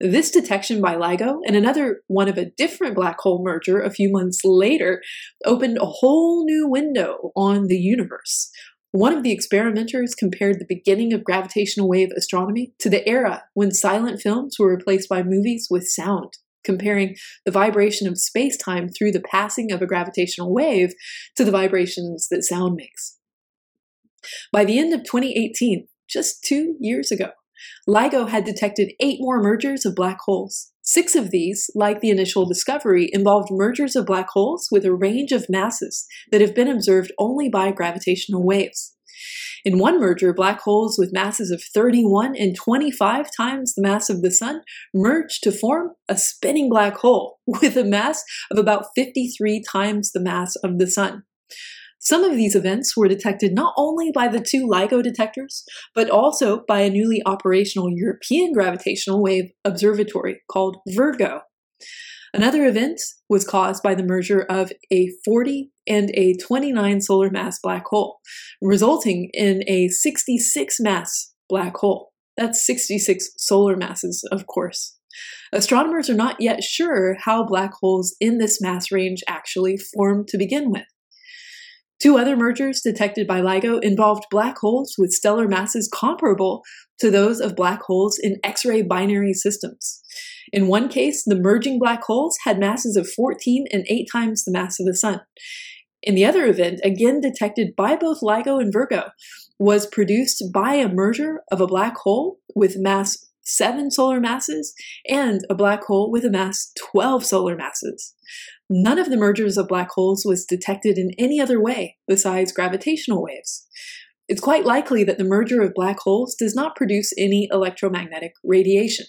This detection by LIGO and another one of a different black hole merger a few months later opened a whole new window on the universe. One of the experimenters compared the beginning of gravitational wave astronomy to the era when silent films were replaced by movies with sound, comparing the vibration of space time through the passing of a gravitational wave to the vibrations that sound makes. By the end of 2018, just two years ago, LIGO had detected eight more mergers of black holes. Six of these, like the initial discovery, involved mergers of black holes with a range of masses that have been observed only by gravitational waves. In one merger, black holes with masses of 31 and 25 times the mass of the Sun merged to form a spinning black hole with a mass of about 53 times the mass of the Sun. Some of these events were detected not only by the two LIGO detectors, but also by a newly operational European gravitational wave observatory called Virgo. Another event was caused by the merger of a 40 and a 29 solar mass black hole, resulting in a 66 mass black hole. That's 66 solar masses, of course. Astronomers are not yet sure how black holes in this mass range actually form to begin with. Two other mergers detected by LIGO involved black holes with stellar masses comparable to those of black holes in X ray binary systems. In one case, the merging black holes had masses of 14 and 8 times the mass of the Sun. In the other event, again detected by both LIGO and Virgo, was produced by a merger of a black hole with mass 7 solar masses and a black hole with a mass 12 solar masses. None of the mergers of black holes was detected in any other way besides gravitational waves. It's quite likely that the merger of black holes does not produce any electromagnetic radiation.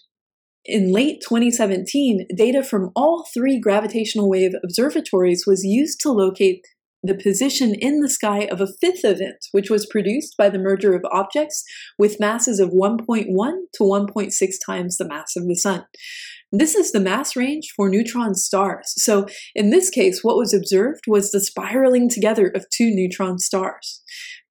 In late 2017, data from all three gravitational wave observatories was used to locate the position in the sky of a fifth event, which was produced by the merger of objects with masses of 1.1 to 1.6 times the mass of the Sun. This is the mass range for neutron stars. So, in this case, what was observed was the spiraling together of two neutron stars.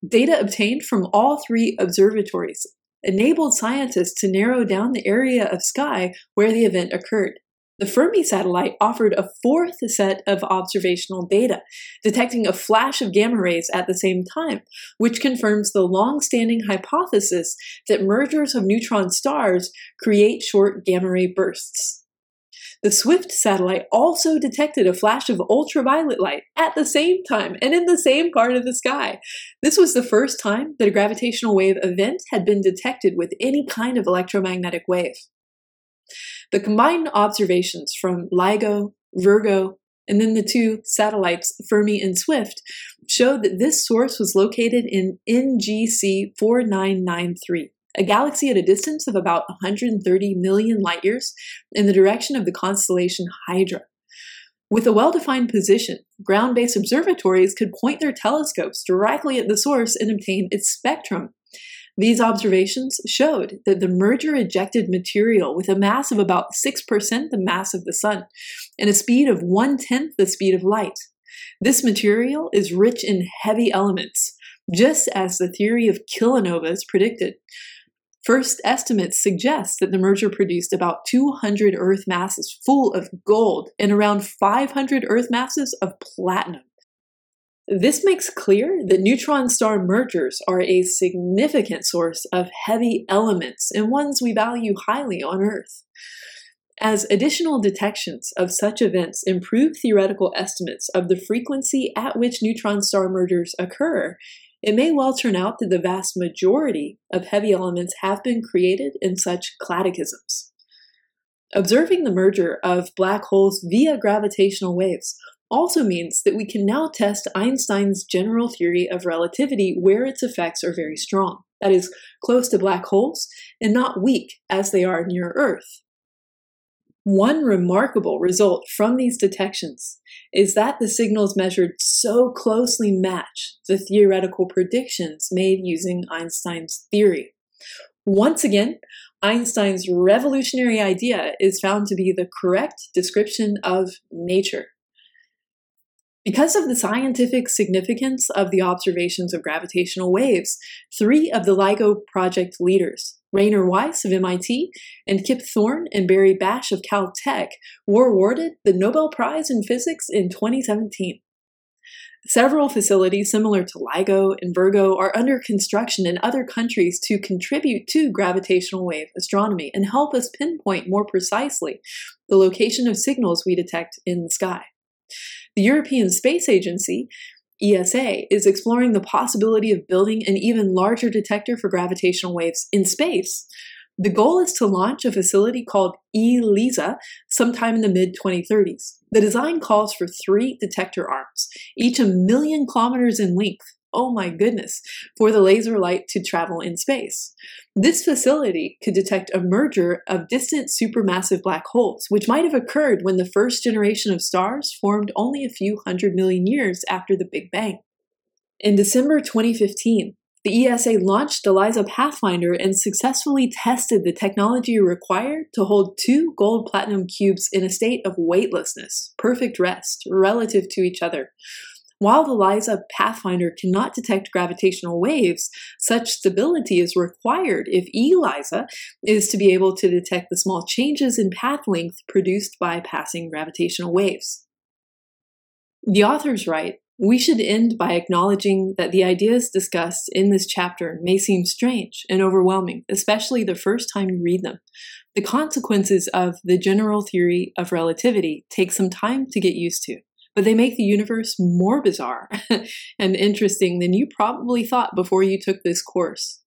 Data obtained from all three observatories enabled scientists to narrow down the area of sky where the event occurred. The Fermi satellite offered a fourth set of observational data, detecting a flash of gamma rays at the same time, which confirms the long standing hypothesis that mergers of neutron stars create short gamma ray bursts. The SWIFT satellite also detected a flash of ultraviolet light at the same time and in the same part of the sky. This was the first time that a gravitational wave event had been detected with any kind of electromagnetic wave. The combined observations from LIGO, Virgo, and then the two satellites, Fermi and Swift, showed that this source was located in NGC 4993, a galaxy at a distance of about 130 million light years in the direction of the constellation Hydra. With a well defined position, ground based observatories could point their telescopes directly at the source and obtain its spectrum. These observations showed that the merger ejected material with a mass of about 6% the mass of the Sun and a speed of one tenth the speed of light. This material is rich in heavy elements, just as the theory of kilonovas predicted. First estimates suggest that the merger produced about 200 Earth masses full of gold and around 500 Earth masses of platinum. This makes clear that neutron star mergers are a significant source of heavy elements and ones we value highly on Earth. As additional detections of such events improve theoretical estimates of the frequency at which neutron star mergers occur, it may well turn out that the vast majority of heavy elements have been created in such cataclysms. Observing the merger of black holes via gravitational waves also means that we can now test Einstein's general theory of relativity where its effects are very strong, that is, close to black holes and not weak as they are near Earth. One remarkable result from these detections is that the signals measured so closely match the theoretical predictions made using Einstein's theory. Once again, Einstein's revolutionary idea is found to be the correct description of nature. Because of the scientific significance of the observations of gravitational waves, three of the LIGO project leaders, Rainer Weiss of MIT and Kip Thorne and Barry Barish of Caltech, were awarded the Nobel Prize in Physics in 2017. Several facilities similar to LIGO and Virgo are under construction in other countries to contribute to gravitational wave astronomy and help us pinpoint more precisely the location of signals we detect in the sky. The European Space Agency ESA is exploring the possibility of building an even larger detector for gravitational waves in space. The goal is to launch a facility called ELISA sometime in the mid 2030s. The design calls for three detector arms, each a million kilometers in length, oh my goodness, for the laser light to travel in space. This facility could detect a merger of distant supermassive black holes, which might have occurred when the first generation of stars formed only a few hundred million years after the Big Bang. In December 2015, the ESA launched ELISA Pathfinder and successfully tested the technology required to hold two gold platinum cubes in a state of weightlessness, perfect rest, relative to each other. While the LISA Pathfinder cannot detect gravitational waves, such stability is required if ELISA is to be able to detect the small changes in path length produced by passing gravitational waves. The authors write, we should end by acknowledging that the ideas discussed in this chapter may seem strange and overwhelming, especially the first time you read them. The consequences of the general theory of relativity take some time to get used to but they make the universe more bizarre [laughs] and interesting than you probably thought before you took this course.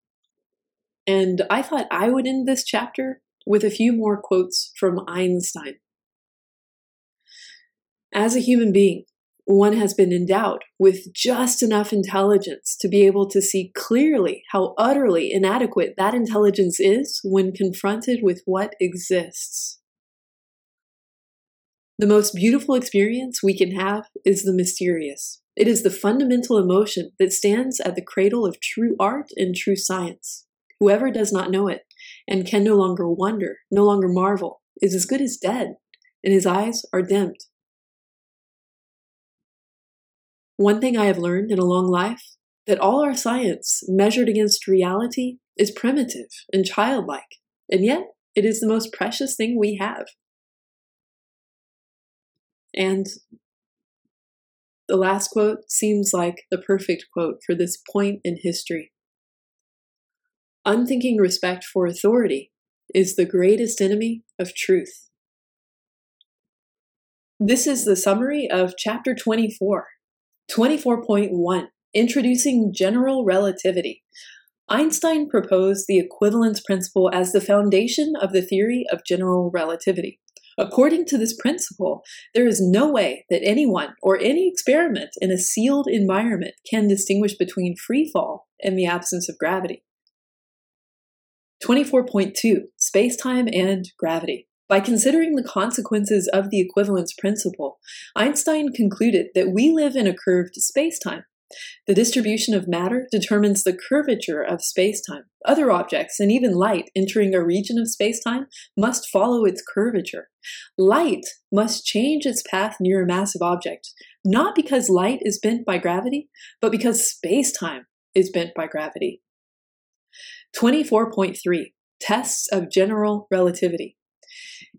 And I thought I would end this chapter with a few more quotes from Einstein. As a human being, one has been endowed with just enough intelligence to be able to see clearly how utterly inadequate that intelligence is when confronted with what exists. The most beautiful experience we can have is the mysterious. It is the fundamental emotion that stands at the cradle of true art and true science. Whoever does not know it and can no longer wonder, no longer marvel, is as good as dead, and his eyes are dimmed. One thing I have learned in a long life that all our science measured against reality is primitive and childlike, and yet it is the most precious thing we have. And the last quote seems like the perfect quote for this point in history. Unthinking respect for authority is the greatest enemy of truth. This is the summary of chapter 24, 24.1, introducing general relativity. Einstein proposed the equivalence principle as the foundation of the theory of general relativity. According to this principle, there is no way that anyone or any experiment in a sealed environment can distinguish between free fall and the absence of gravity. 24.2 Spacetime and Gravity. By considering the consequences of the equivalence principle, Einstein concluded that we live in a curved spacetime, the distribution of matter determines the curvature of spacetime. Other objects, and even light entering a region of spacetime, must follow its curvature. Light must change its path near a massive object, not because light is bent by gravity, but because spacetime is bent by gravity. 24.3 Tests of General Relativity.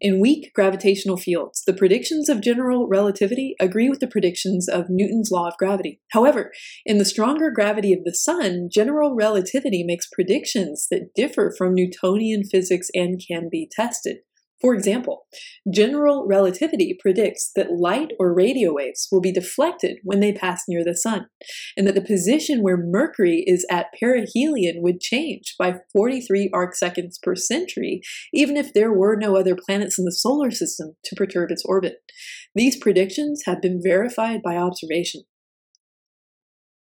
In weak gravitational fields, the predictions of general relativity agree with the predictions of Newton's law of gravity. However, in the stronger gravity of the Sun, general relativity makes predictions that differ from Newtonian physics and can be tested. For example, general relativity predicts that light or radio waves will be deflected when they pass near the sun, and that the position where Mercury is at perihelion would change by 43 arc seconds per century, even if there were no other planets in the solar system to perturb its orbit. These predictions have been verified by observation.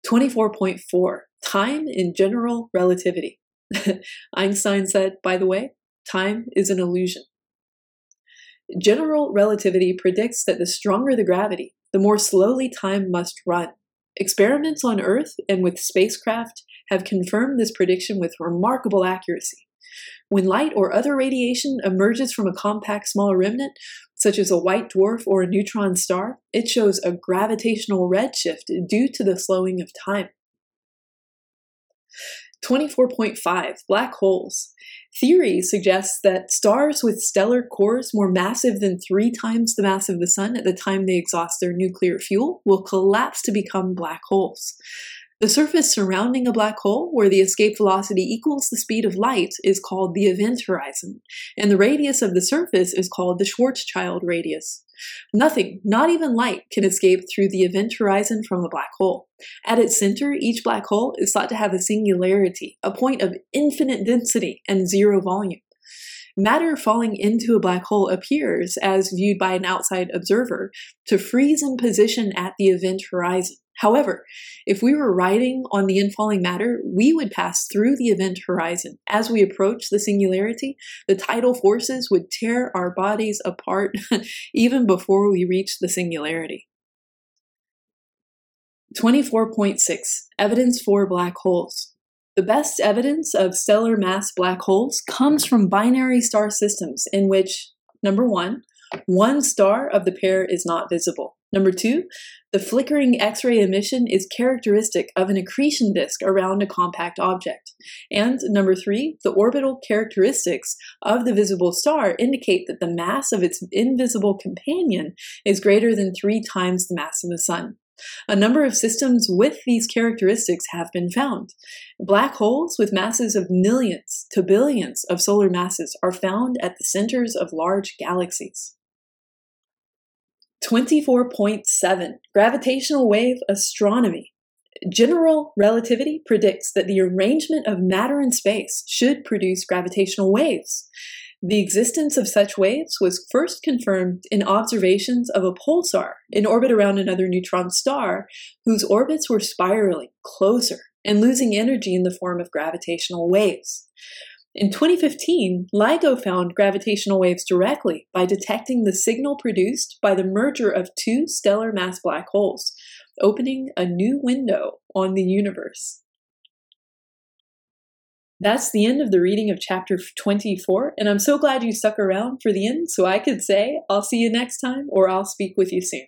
24.4 Time in General Relativity. [laughs] Einstein said, by the way, time is an illusion. General relativity predicts that the stronger the gravity, the more slowly time must run. Experiments on Earth and with spacecraft have confirmed this prediction with remarkable accuracy. When light or other radiation emerges from a compact small remnant, such as a white dwarf or a neutron star, it shows a gravitational redshift due to the slowing of time. 24.5 Black holes. Theory suggests that stars with stellar cores more massive than three times the mass of the Sun at the time they exhaust their nuclear fuel will collapse to become black holes. The surface surrounding a black hole, where the escape velocity equals the speed of light, is called the event horizon, and the radius of the surface is called the Schwarzschild radius. Nothing, not even light, can escape through the event horizon from a black hole. At its center, each black hole is thought to have a singularity, a point of infinite density and zero volume. Matter falling into a black hole appears, as viewed by an outside observer, to freeze in position at the event horizon. However, if we were riding on the infalling matter, we would pass through the event horizon. As we approach the singularity, the tidal forces would tear our bodies apart [laughs] even before we reach the singularity. 24.6 Evidence for black holes. The best evidence of stellar mass black holes comes from binary star systems in which, number one, one star of the pair is not visible. Number two, the flickering X ray emission is characteristic of an accretion disk around a compact object. And number three, the orbital characteristics of the visible star indicate that the mass of its invisible companion is greater than three times the mass of the Sun. A number of systems with these characteristics have been found. Black holes with masses of millions to billions of solar masses are found at the centers of large galaxies. 24.7 Gravitational Wave Astronomy. General relativity predicts that the arrangement of matter in space should produce gravitational waves. The existence of such waves was first confirmed in observations of a pulsar in orbit around another neutron star whose orbits were spiraling closer and losing energy in the form of gravitational waves. In 2015, LIGO found gravitational waves directly by detecting the signal produced by the merger of two stellar mass black holes, opening a new window on the universe. That's the end of the reading of chapter 24, and I'm so glad you stuck around for the end so I could say, I'll see you next time or I'll speak with you soon.